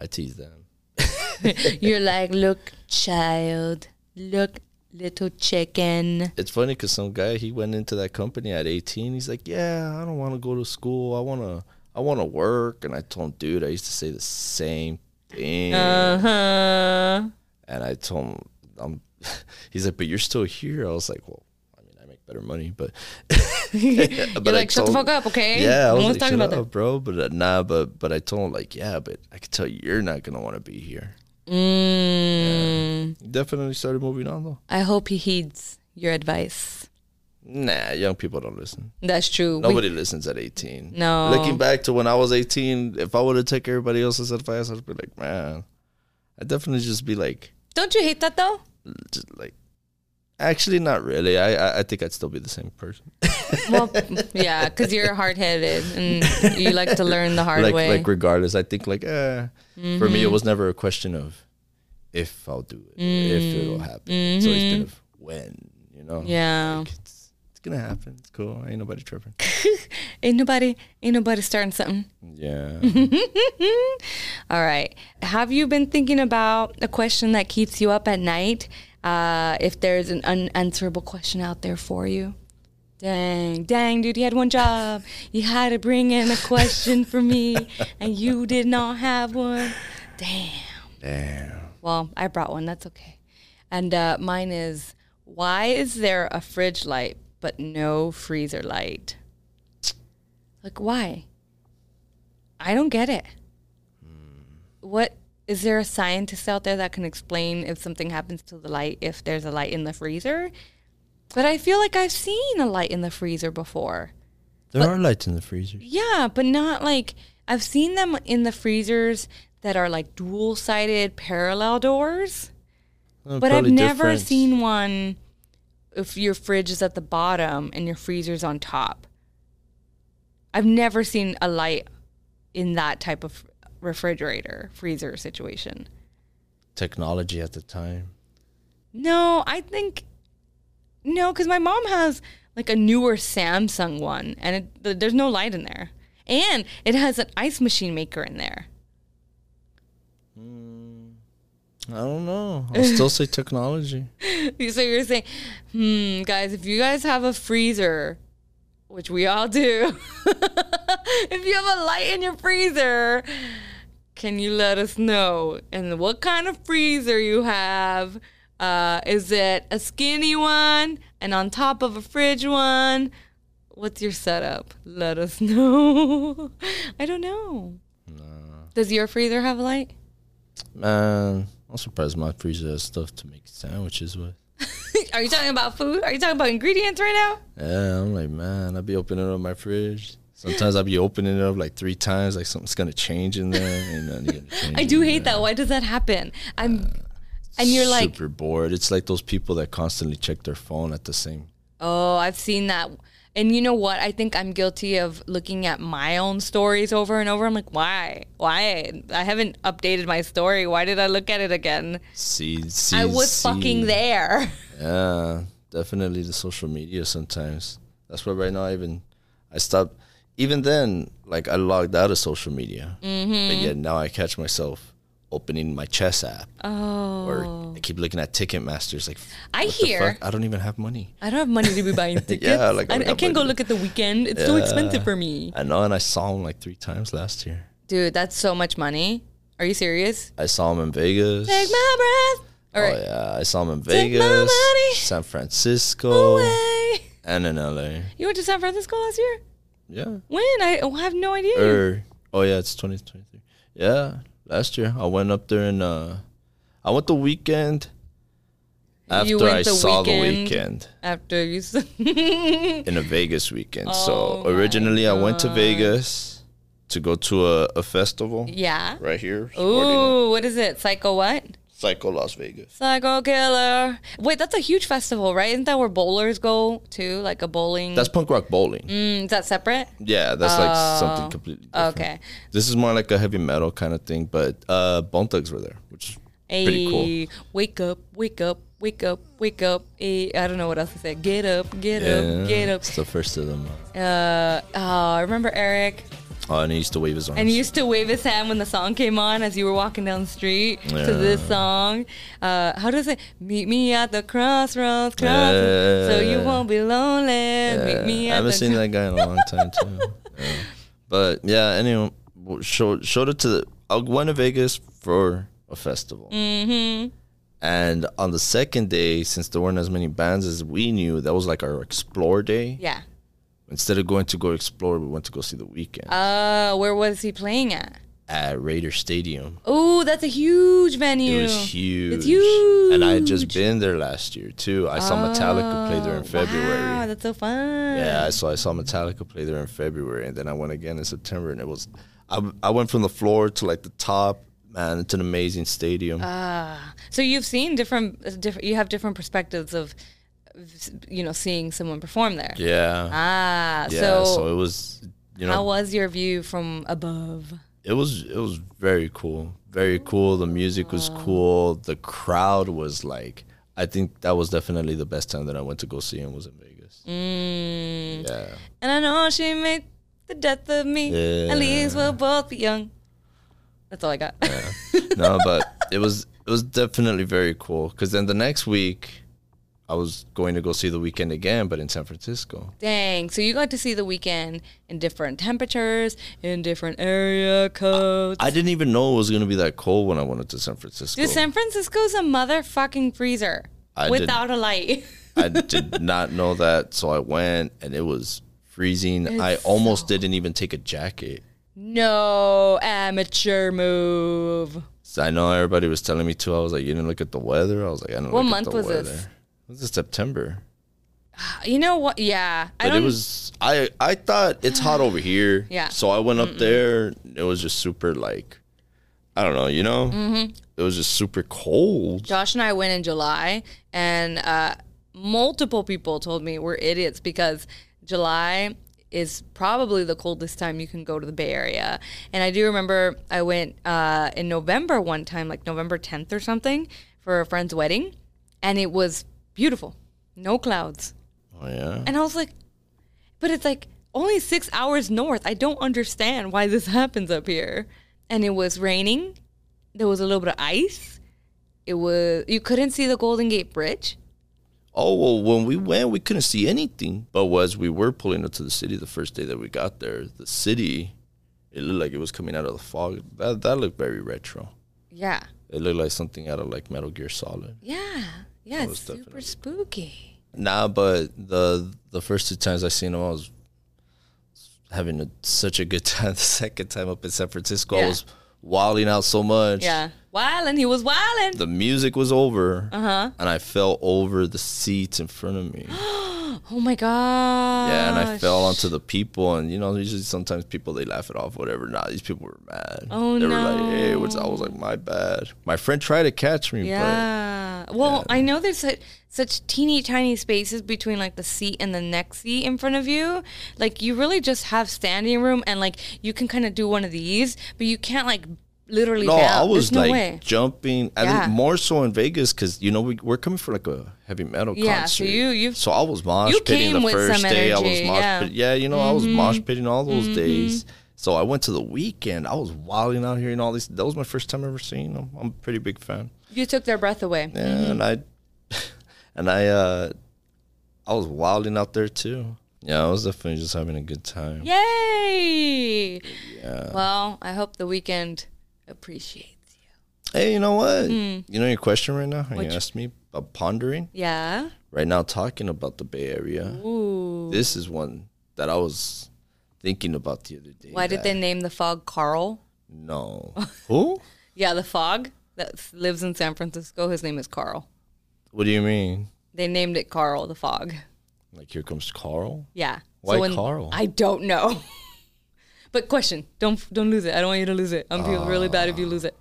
I tease them. [LAUGHS]
You're like, look, child, look, little chicken.
It's funny because some guy he went into that company at 18. He's like, "Yeah, I don't want to go to school. I wanna, I wanna work." And I told him, "Dude, I used to say the same thing."
Uh huh.
And I told him, "I'm." [LAUGHS] He's like, "But you're still here." I was like, "Well, I mean, I make better money, but." [LAUGHS] [LAUGHS] [LAUGHS]
You're
but I
like, shut the fuck up, okay?
Yeah, I
no
was
one's
like,
talking
"Shut
about
up, bro." But uh, nah, but but I told him like, "Yeah, but I could tell you're not gonna want to be here."
Mm,
He definitely started moving on though.
I hope he heeds your advice.
Nah, young people don't listen.
That's true. We-
Nobody listens at 18.
No.
Looking back to when I was 18, if I would have took everybody else's advice, I'd be like, man, I'd definitely just be like,
don't you hate that though?
just like, actually, not really. I I, I think I'd still be the same person. [LAUGHS]
Well, yeah, because you're hard headed and you like to learn the hard
like
way.
like regardless, I think like, eh, for me, it was never a question of if I'll do it, if it'll happen. It's always been of when, you know.
yeah.
Like, it's it's gonna happen. It's cool. Ain't nobody tripping. [LAUGHS]
Ain't nobody, ain't nobody starting something.
Yeah. [LAUGHS]
All right. Have you been thinking about a question that keeps you up at night? Uh, if there's an unanswerable question out there for you. Dang, dang, dude, you had one job. You had to bring in a question for me, [LAUGHS] and you did not have one. Damn.
Damn.
Well, I brought one. That's okay. And uh, mine is why is there a fridge light but no freezer light? Like, why? I don't get it. What is there a scientist out there that can explain if something happens to the light if there's a light in the freezer? But I feel like I've seen a light in the freezer before.
There are lights in the freezer.
Yeah, but not like I've seen them in the freezers that are like dual sided parallel doors.
Uh,
But I've never
different.
seen one if your fridge is at the bottom and your freezer's on top. I've never seen a light in that type of refrigerator freezer situation.
technology at the time.
No, I think no, because my mom has like a newer Samsung one, and it, th- there's no light in there, and it has an ice machine maker in there.
I don't know. I'll [LAUGHS] still say technology.
So you're saying, hmm, guys, if you guys have a freezer, which we all do, [LAUGHS] if you have a light in your freezer, can you let us know? And what kind of freezer you have? Uh, is it a skinny one and on top of a fridge one? What's your setup? Let us [LAUGHS] know. I don't know. Does your freezer have a light?
Man, I'm surprised my freezer has stuff to make sandwiches with. [LAUGHS]
Are you talking about food? Are you talking about ingredients right now?
Yeah, I'm like, man, I'll be opening up my fridge. Sometimes I'll be opening it up like three times, like something's gonna change in there. [LAUGHS] And
I do hate
there.
that. Why does that happen? I'm, and you're like,
super bored. It's like those people that constantly check their phone at the same.
oh, I've seen that. And you know what? I think I'm guilty of looking at my own stories over and over. I'm like, why? Why? I haven't updated my story. Why did I look at it again?
See, see,
I was
see.
fucking there.
Yeah, definitely the social media sometimes. That's why right now I even I stopped. Even then, like I logged out of social media,
Mm-hmm.
but yet now I catch myself opening my chess app,
Oh.
or I keep looking at Ticketmasters. Like
I hear.
I don't even have money.
I don't have money to be buying [LAUGHS] tickets.
Yeah, like, I
I, can't go look at the Weeknd. It's too expensive for me.
I know, and I saw him like three times last year.
Dude, that's so much money. Are you serious?
I saw him in Vegas.
Take my breath. All right.
Oh yeah, I saw him in Vegas,
money
San Francisco,
Away.
and in LA.
You went to San Francisco last year?
Yeah.
When? I have no idea.
Or oh yeah, it's twenty twenty three. Yeah, last year I went up there and uh, I went the weekend after I
the
saw the
Weeknd?
weekend
After you s- [LAUGHS]
in a Vegas weekend.
Oh
so originally I went to Vegas to go to a, a festival
Yeah.
right here. supporting it.
Ooh, what is it? Psycho what?
Psycho Las Vegas.
Psycho Killer. Wait, that's a huge festival, right? Isn't that where bowlers go too? Like a bowling.
That's punk rock bowling.
Mm, is that separate?
Yeah, that's like something completely different.
Okay.
This is more like a heavy metal kind of thing, but uh, Bone Thugs were there, which is pretty cool.
Wake up, wake up, wake up, wake up. Ayy, I don't know what else to say. Get up, get
Yeah,
up, get up.
It's the first of them.
Uh, oh, I remember Eric.
Oh, and he used to wave his arms.
And he used to wave his hand when the song came on as you were walking down the street to this song. Uh, how does it? Meet me at the crossroads, crossroads, so you won't be lonely. Meet me
I haven't seen that guy in a long time too. [LAUGHS] Yeah. But yeah, anyway, showed showed it to the. I went to Vegas for a festival. Mm-hmm. And on the second day, since there weren't as many bands as we knew, that was like our explore day.
Yeah.
Instead of going to go explore, we went to go see the Weeknd
Uh, where was he playing at?
at Raider Stadium.
Oh, that's a huge venue.
It was huge.
It's huge.
And I had just been there last year too. I saw Metallica play there in February.
Wow, that's so fun.
Yeah, so I saw Metallica play there in February, and then I went again in September, and it was, I, I went from the floor to like the top. Man, it's an amazing stadium.
Ah, so you've seen different, different. You have different perspectives of, you know, seeing someone perform there.
yeah,
Ah,
yeah.
so,
So, it was, you know,
how was your view from above?
it was it was very cool, very cool. The music was cool. The crowd was like, I think that was definitely the best time that I went to go see him was in Vegas.
Mm.
Yeah,
And I know she made the death of me.
Yeah.
At least we'll both be young. That's all I got.
no, but [LAUGHS] it was it was definitely very cool. Because then the next week, I was going to go see the Weeknd again, but in San Francisco.
Dang. So you got to see the Weeknd in different temperatures, in different area codes.
I didn't even know it was gonna be that cold when I went to San Francisco.
Dude, San Francisco's a motherfucking freezer
I did-
without a light.
I [LAUGHS] did not know that, so I went and it was freezing. I
It's
almost didn't even take a jacket.
no amateur move.
So I know everybody was telling me to. I was like, you didn't look at the weather. I was like, I don't.
know
What
month was
weather.
this?
This is September.
You know what? Yeah, I
But
don't.
it was I I thought it's hot over here. [SIGHS]
Yeah.
So I went up there. It was just super like I don't know, you know? Mm-hmm. It was just super cold.
Josh and I went in July, and uh, multiple people told me we're idiots because July is probably the coldest time you can go to the Bay Area. And I do remember I went uh, in November one time, like November 10th or something, for a friend's wedding, and it was beautiful, no clouds.
Oh yeah.
And I was like, but it's like only six hours north. I don't understand why this happens up here. And it was raining. There was a little bit of ice. It was you couldn't see the Golden Gate Bridge.
Oh well, when we went, we couldn't see anything. But as we were pulling up to the city the first day that we got there, the city, it looked like it was coming out of the fog. That that looked very retro.
Yeah,
It looked like something out of like Metal Gear Solid.
yeah, yeah.
was
It's super
definitely-
spooky.
Nah, but the the first two times I seen him, I was having a, such a good [LAUGHS] time. The second time up in San Francisco, I was wilding out so much.
Yeah, wildin'. He was wildin'.
The music was over,
Uh-huh.
and I fell over the seats in front of me. [GASPS]
Oh my god.
Yeah, and I fell onto the people, and you know, usually sometimes people they laugh it off, whatever. Nah, these people were mad.
Oh,
they were like, "Hey,
no.
what's?" I was like, "My bad." My friend tried to catch me,
Yeah. Well, I know there's such, such teeny tiny spaces between like the seat and the next seat in front of you. Like you really just have standing room and like you can kind of do one of these, but you can't like literally.
no,
bounce.
I was
no
like
way.
jumping. I
Yeah.
think more so in Vegas because you know we, we're coming for like a heavy metal
Yeah,
concert.
so you- you've-
so I was mosh
you
pitting the first day. I was mosh
yeah. Mm-hmm.
pit. Yeah, you know, I was mosh pitting all those days. So I went to the Weeknd. I was wilding out here and all these. That was my first time ever seeing them. I'm a pretty big fan.
You took their breath away.
Yeah, and I [LAUGHS] and I uh I was wilding out there too. Yeah, I was definitely just having a good time.
Yay!
Yeah.
Well, I hope the Weeknd appreciates you.
Hey, you know what? You know your question right now? You
Which-
asked me about pondering.
Yeah.
Right now, talking about the Bay Area.
Ooh.
This is one that I was thinking about the other day.
Why did they name the fog Carl?
No. [LAUGHS] Who?
Yeah, the fog that lives in San Francisco. His name is Carl.
What do you mean?
They named it Carl the fog.
Like here comes Carl?
Yeah.
Why Carl?
I don't know. [LAUGHS] but question, don't don't lose it. I don't want you to lose it. I'm feel really bad if you lose it.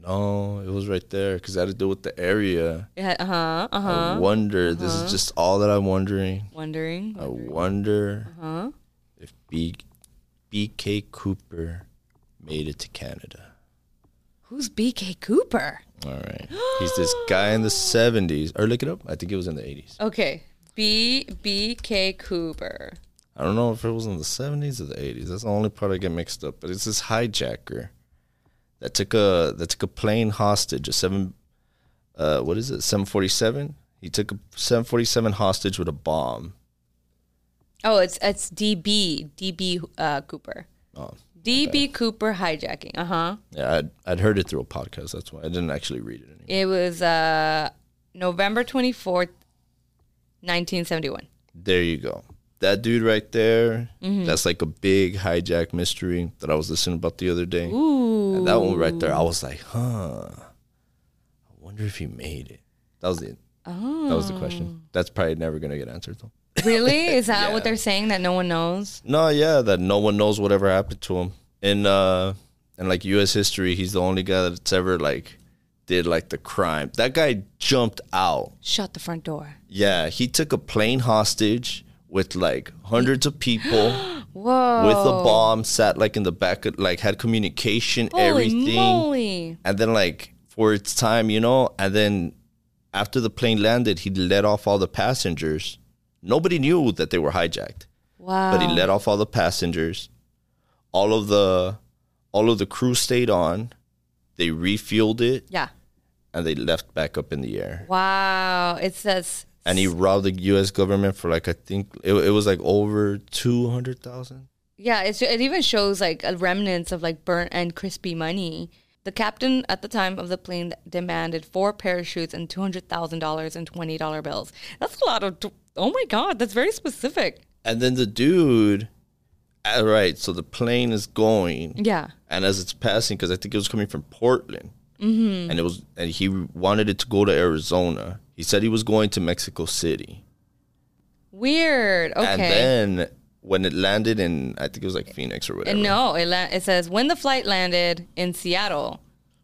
No, it was right there because it had to do with the area.
Yeah, uh huh, uh huh.
I wonder. This is just all that I'm wondering.
Wondering.
I wonder
Huh?
if B, BK Cooper made it to Canada.
Who's BK Cooper?
All right. He's this guy in the 70s. Or look it up. I think it was in the 80s.
Okay. B BK Cooper.
I don't know if it was in the 70s or the 80s. That's the only part I get mixed up. But it's this hijacker that took a that took a plane hostage, a seven uh what is it? 747? He took a 747 hostage with a bomb.
Oh, it's it's DB DB uh, Cooper.
Oh.
DB Cooper hijacking. Uh huh.
Yeah, I'd, I'd heard it through a podcast. That's why I didn't actually read it. Anymore.
It was uh November twenty fourth, nineteen seventy one.
There you go. That dude right there, that's like a big hijack mystery that I was listening about the other day.
Ooh.
And that one right there, I was like, huh. I wonder if he made it. That was it.
Oh.
That was the question. That's probably never gonna get answered though. [LAUGHS]
Really? Is that
Yeah.
what they're saying that no one knows?
No, yeah, that no one knows whatever happened to him. In uh in like US history, he's the only guy that's ever like did like the crime. That guy jumped out.
Shut the front door.
Yeah, he took a plane hostage with like hundreds of people [GASPS]
Whoa.
with a bomb, sat like in the back of like had communication,
Holy
everything.
moly.
And then like for its time, you know, and then after the plane landed, he let off all the passengers. Nobody knew that they were hijacked.
Wow.
but he let off all the passengers. All of the all of the crew stayed on. They refueled it
Yeah.
and they left back up in the air.
Wow. It says
And he robbed the U.S. government for like I think it, it was like over two hundred thousand.
Yeah, it's, it even shows like a remnants of like burnt and crispy money. The captain at the time of the plane demanded four parachutes and two hundred thousand dollars in twenty dollar bills. That's a lot of. Oh my god, that's very specific.
And then the dude, all right, so the plane is going,
Yeah.
and as it's passing, because I think it was coming from Portland, and it was, and he wanted it to go to Arizona. He said he was going to Mexico City.
Weird. Okay.
And then when it landed in, I think it was like Phoenix or whatever.
No, it la- it says when the flight landed in Seattle.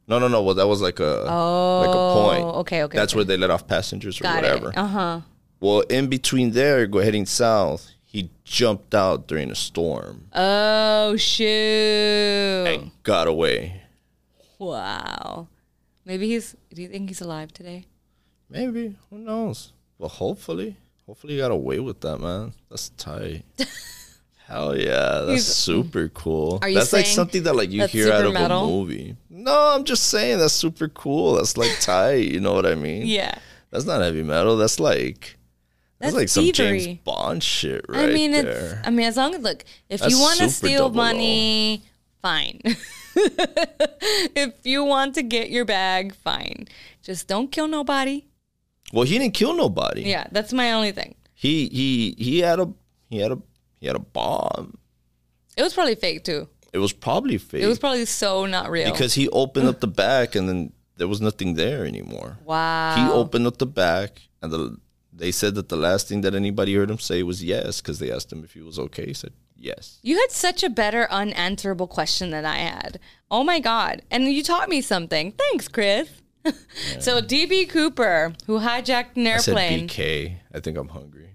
No, no, no. Well, that was like a like a point.
Oh, okay, okay,
That's
okay.
where they let off passengers or
Got
whatever.
Uh huh.
Well, in between there, go heading south, he jumped out during a storm
Oh shoot!
and got away.
Wow. Maybe he's. Do you think he's alive today?
Maybe who knows? But hopefully, hopefully, he got away with that, man. That's tight. [LAUGHS] Hell yeah, that's
He's-
super cool.
Are you
that's like
saying
something that like you
that's
hear out
super
of
metal?
a movie. No, I'm just saying that's super cool. That's like [LAUGHS] tight. You know what I mean?
Yeah.
That's not heavy metal. That's like that's,
That's
like some
thievery.
James Bond shit right
I mean,
there.
it's. I mean, as long as look, if
That's
you want to steal
double O.
money, fine. [LAUGHS] if you want to get your bag, fine. Just don't kill nobody.
well, he didn't kill nobody.
Yeah, that's my only thing.
He he he had a he had a he had a bomb.
It was probably fake too.
It was probably fake
It was probably so not real.
because he opened up [LAUGHS] the back and then there was nothing there anymore.
wow.
He opened up the back and the they said that the last thing that anybody heard him say was yes because they asked him if he was okay. He said yes.
You had such a better unanswerable question than I had. Oh my god! And you taught me something. Thanks, Chris. [LAUGHS] so DB Cooper, who hijacked an
I said
airplane.
BK. I think I'm hungry.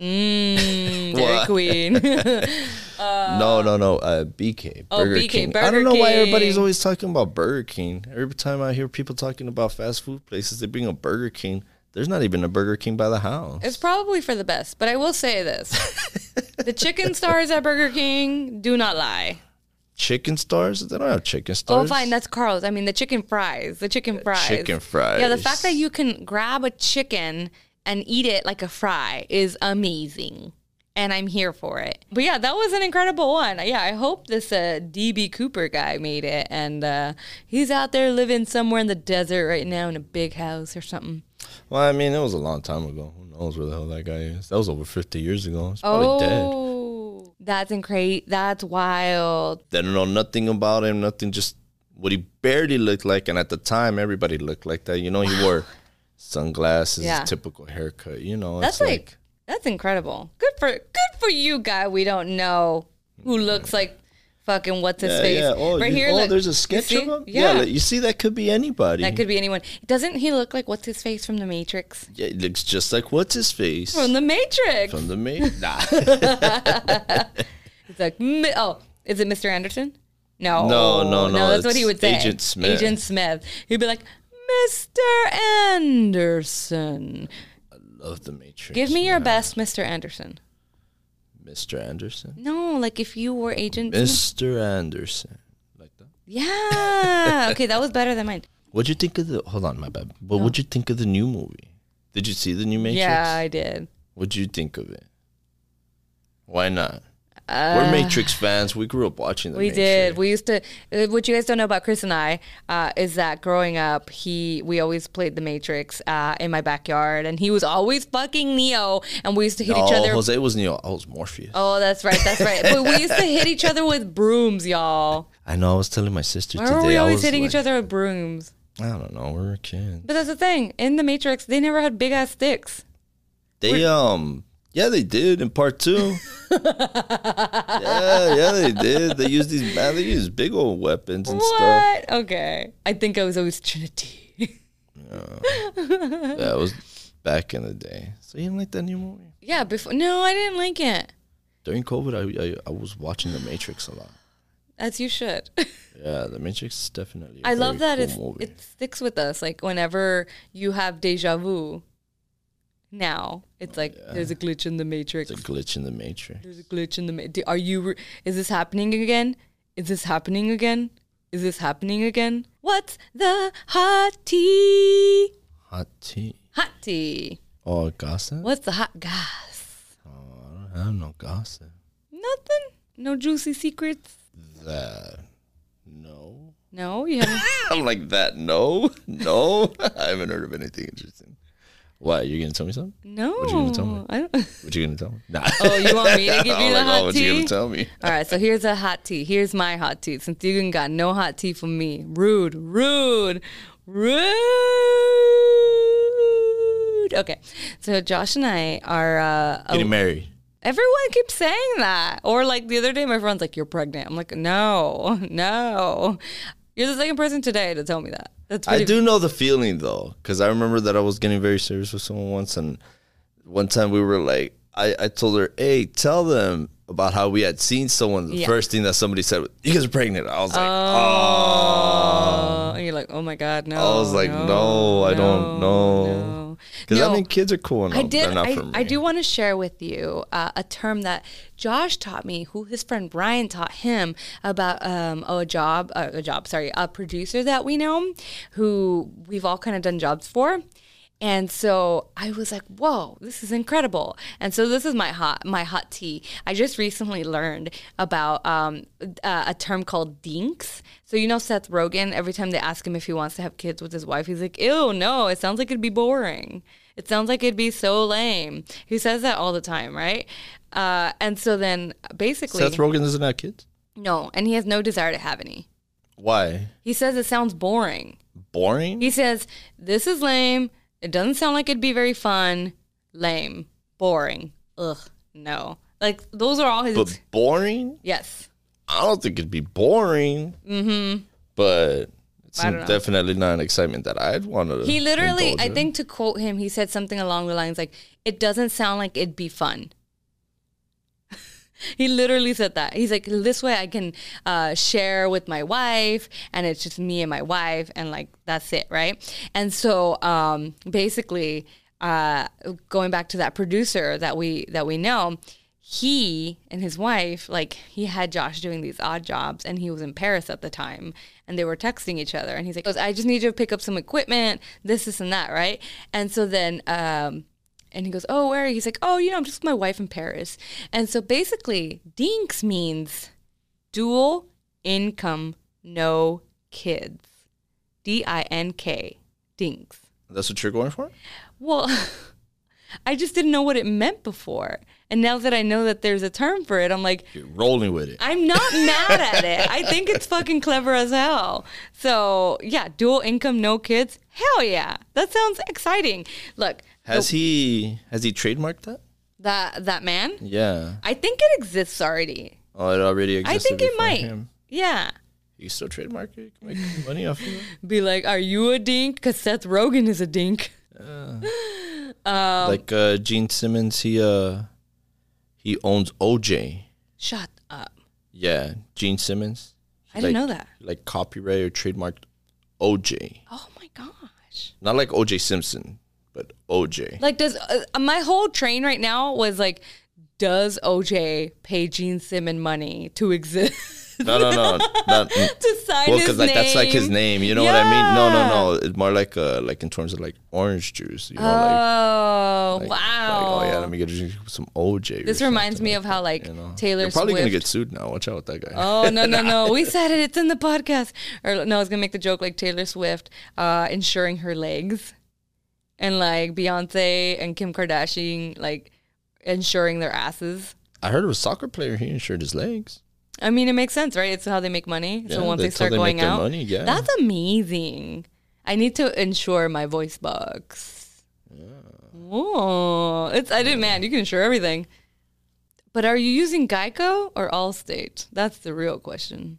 Mm, [LAUGHS] Dairy? Queen. [LAUGHS]
no, no, no. Uh, BK.
Oh,
Burger
BK,
King. I don't know why everybody's always talking about Burger King. Every time I hear people talking about fast food places, they bring up Burger King. There's not even a Burger King by the house.
It's probably for the best, but I will say this: the chicken [LAUGHS] stars at Burger King do not lie.
chicken stars? They don't have chicken stars.
Oh, fine, that's Carl's. I mean, the chicken fries, the chicken fries,
chicken fries.
Yeah, the fact that you can grab a chicken and eat it like a fry is amazing. And I'm here for it. But yeah, that was an incredible one. Yeah, I hope this uh, DB Cooper guy made it. And uh, he's out there living somewhere in the desert right now in a big house or something.
Well, I mean, it was a long time ago. Who knows where the hell that guy is? That was over 50 years ago. He's probably dead.
Oh, that's incredible. That's wild.
They don't know nothing about him, nothing, just what he barely looked like. And at the time, everybody looked like that. You know, he wore [SIGHS] sunglasses,
Yeah.
typical haircut. You know,
That's
it's
like, that's incredible. Good for good for you, guy. We don't know who looks like fucking what's his
Yeah,
face.
yeah. Oh,
right
you-
here.
oh,
look.
there's a sketch of him.
Yeah.
like, you see, that could be anybody.
that could be anyone. Doesn't he look like what's his face from the Matrix?
Yeah, it looks just like what's his face
From the Matrix.
from the Matrix. [LAUGHS] Nah. [LAUGHS]
It's like, oh, is it Mr. Anderson? No,
No, no, no,
That's what he would say.
Agent Smith.
Agent Smith. He'd be like, Mr. Anderson.
I love the Matrix.
Give me your
yeah.
best, Mr. Anderson.
Mr. Anderson.
No, like if you were Agent
Mr. Anderson. Like that.
Yeah. okay, that was better than mine. [LAUGHS]
What'd you think of the? Hold on, my bad. But what'd you think of the new movie? Did you see the new Matrix?
Yeah, I did.
What'd you think of it? Why not? We're Matrix fans. We grew up watching the
Uh, We
Matrix.
did. We used to. uh, What you guys don't know about Chris and I uh, is that growing up, he we always played The Matrix uh, in my backyard, and he was always fucking Neo, and we used to hit each other.
Jose was Neo. I was Morpheus.
Oh, that's right. That's right. but we used to [LAUGHS] hit each other with brooms, y'all.
I know. I was telling my sister
Why
today.
were we
I
always
was
hitting
like,
each other with brooms?
I don't know. We were kids.
But that's the thing. In the Matrix, they never had big ass sticks.
They um. Yeah, they did in part two. yeah, yeah, they did. They used these. They used big old weapons and stuff.
What? Okay. I think I was always Trinity. [LAUGHS] Yeah.
That was back in the day. So you didn't like that new movie?
yeah. Before. No, I didn't like it.
During COVID, I, I I was watching The Matrix a lot.
As you should. [LAUGHS]
Yeah, The Matrix is definitely. I
love that it, it sticks with us. Like whenever you have deja vu, now it's oh, like there's a glitch in the matrix.
It's a glitch in the Matrix.
There's a glitch in the. matrix. are you? Re- is this happening again? Is this happening again? Is this happening again? What's the hot tea?
Hot tea.
Hot tea.
Oh, gossip.
What's the hot gas?
Oh, I don't have no gossip.
Nothing. No juicy secrets.
That no.
No, you haven't. [LAUGHS]
I'm like that. No, [LAUGHS] no. [LAUGHS] I haven't heard of anything interesting. What? You gonna tell me something?
No.
What you gonna tell me?
I don't. [LAUGHS]
What you gonna tell me? Nah.
Oh, you want me to give [LAUGHS] you the
like,
hot
oh, what
tea?
you gonna tell me?
All right, so here's a hot tea. Here's my hot tea. Since you got no hot tea for me, rude, rude, rude. Okay, so Josh and I are. Uh,
Getting married.
everyone keeps saying that, or like the other day, my friend's like, "You're pregnant." I'm like, "No, [LAUGHS] no." You're the second person today to tell me that. That's
I do know the feeling though, because I remember that I was getting very serious with someone once, and one time we were like, I, I told her, "Hey, tell them about how we had seen someone." The
Yeah.
first thing that somebody said, was, "You guys are pregnant." I was like,
oh. oh, and you're like, "Oh my god, no!"
I was like, no, I don't know.
no.
Because I
No.
mean, kids are cool enough.
I did. I,
for me.
I do want to share with you uh, a term that Josh taught me, who his friend Brian taught him about um, oh, a job, uh, a job, sorry, a producer that we know, who we've all kind of done jobs for. And so I was like, "Whoa, this is incredible!" And so this is my hot my hot tea. I just recently learned about um, uh, a term called dinks. So you know Seth Rogen. Every time they ask him if he wants to have kids with his wife, he's like, "Ew, no! It sounds like it'd be boring. It sounds like it'd be so lame." He says that all the time, right? Uh, and so then basically,
Seth Rogen doesn't have kids.
no, and he has no desire to have any.
Why?
He says it sounds boring.
Boring.
He says, This is lame. It doesn't sound like it'd be very fun. Lame. Boring. Ugh. No. Like, those are all his.
but boring.
yes.
I don't think it'd be boring. Mm-hmm. But it's
I don't know.
definitely not an excitement that I'd want to.
He literally, I think to quote him, he said something along the lines like, It doesn't sound like it'd be fun. [LAUGHS] he literally said that. He's like, This way I can uh, share with my wife, and it's just me and my wife, and like, that's it, right? And so um, basically, uh, going back to that producer that we that we know, he and his wife, like he had Josh doing these odd jobs and he was in Paris at the time and they were texting each other and he's like, I just need you to pick up some equipment, this, this, and that, right? And so then um and he goes, Oh, where are you? He's like, Oh, you know, I'm just with my wife in Paris. And so basically, Dinks means dual income, no kids. D I N K. Dinks.
that's what you're going for.
Well, [LAUGHS] I just didn't know what it meant before. And now that I know that there's a term for it, I'm like,
You're rolling with it.
I'm not [LAUGHS] mad at it. I think it's fucking clever as hell. So, yeah, dual income, no kids. Hell yeah. That sounds exciting. Look,
Has he has he trademarked that?
that that man,
Yeah.
I think it exists already.
Oh, it already
exists.
I
think it might.
Him.
Yeah.
You still trademark it. You can make money off of it. [LAUGHS]
Be like, are you a dink? Because Seth Rogen is a dink. [LAUGHS] Um,
like uh, Gene Simmons, he uh, he owns OJ.
Shut up.
Yeah, Gene Simmons.
I didn't
Like-
know that.
Like copyright or trademarked OJ.
Oh my gosh.
Not like OJ Simpson, but OJ.
Like, does uh, my whole train right now was like, does OJ pay Gene Simmons money to exist?
No, no, no. [LAUGHS] Not,
to sign
well, because like that's like his name. You know what I mean? No, no,
Yeah.
no. It's more like uh, like in terms of like orange juice. You know,
Oh,
like, like,
wow.
like, oh yeah, let me get some OJ.
this reminds me of how like
you know?
Taylor
You're probably
Swift.
gonna get sued now. Watch out with that guy.
Oh no no no! [LAUGHS] We said it. It's in the podcast. Or no, I was gonna make the joke like Taylor Swift uh, insuring her legs, and like Beyonce and Kim Kardashian like insuring their asses.
I heard of a soccer player. He insured his legs.
I mean, it makes sense, right? It's how they make money. so
Yeah,
once they start
they
going out,
money, yeah.
that's amazing. I need to insure my voice box. Oh, it's I didn't man. You can insure everything. But are you using Geico or Allstate? That's the real question.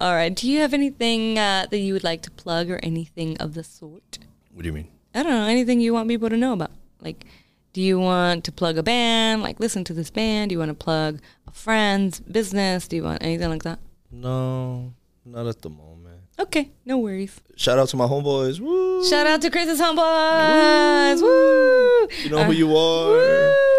All right. Do you have anything uh, that you would like to plug or anything of the sort?
What do you mean?
I don't know. Anything you want people to know about? Like, do you want to plug a band? Like, listen to this band? Do you want to plug a friend's business? Do you want anything like that?
No, not at the moment.
Okay, no worries.
Shout out to my homeboys. Woo!
Shout out to Chris's homeboys. Woo!
You know who uh, you are.
Woo!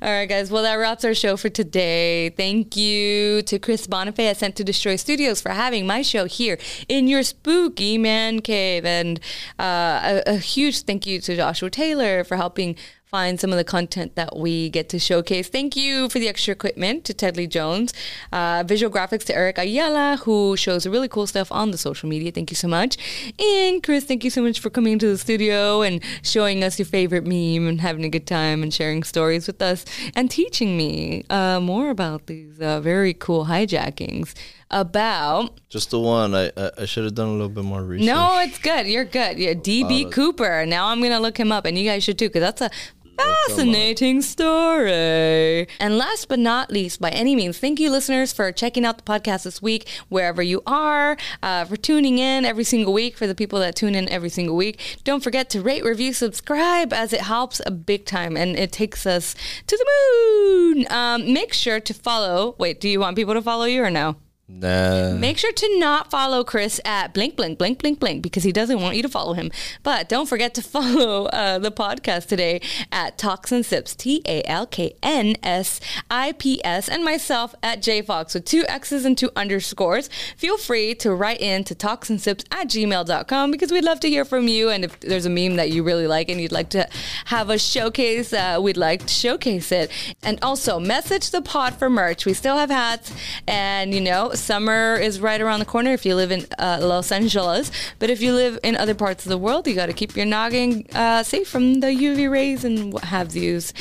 All right, guys. Well, that wraps our show for today. Thank you to Chris Bonifay at Sent to Destroy Studios for having my show here in your spooky man cave. And uh, a, a huge thank you to Joshua Taylor for helping find some of the content that we get to showcase. Thank you for the extra equipment to Ted Lee Jones, uh, visual graphics to Eric Ayala, who shows really cool stuff on the social media. Thank you so much. And Chris, thank you so much for coming to the studio and showing us your favorite meme and having a good time and sharing stories with us and teaching me uh, more about these uh, very cool hijackings about
Just the one. I I, I should have done a little bit more research.
no, it's good. You're good. Yeah, DB Cooper. Now I'm gonna look him up, and you guys should too, because that's a fascinating story. And last but not least, by any means, thank you, listeners, for checking out the podcast this week, wherever you are, uh, for tuning in every single week. For the people that tune in every single week, don't forget to rate, review, subscribe, as it helps a big time, and it takes us to the moon. Um, make sure to follow. Wait, do you want people to follow you or no?
Nah.
Make sure to not follow Chris at blink, blink, blink, blink, blink because he doesn't want you to follow him. But don't forget to [LAUGHS] follow uh, the podcast today at Talks and Sips, T A L K N S I P S, and myself at JFox with two X's and two underscores. Feel free to write in to Talks and Sips at gmail.com because we'd love to hear from you. And if there's a meme that you really like and you'd like to have a showcase, uh, we'd like to showcase it. And also, message the pod for merch. We still have hats, and you know, summer is right around the corner if you live in uh, Los Angeles. But if you live in other parts of the world, you got to keep your noggin uh, safe from the UV rays and what have yous.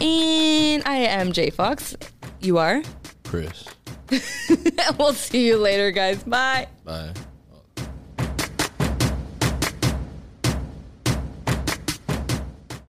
And I am J Fox. You are.
Chris. [LAUGHS]
we'll see you later, guys. Bye.
Bye.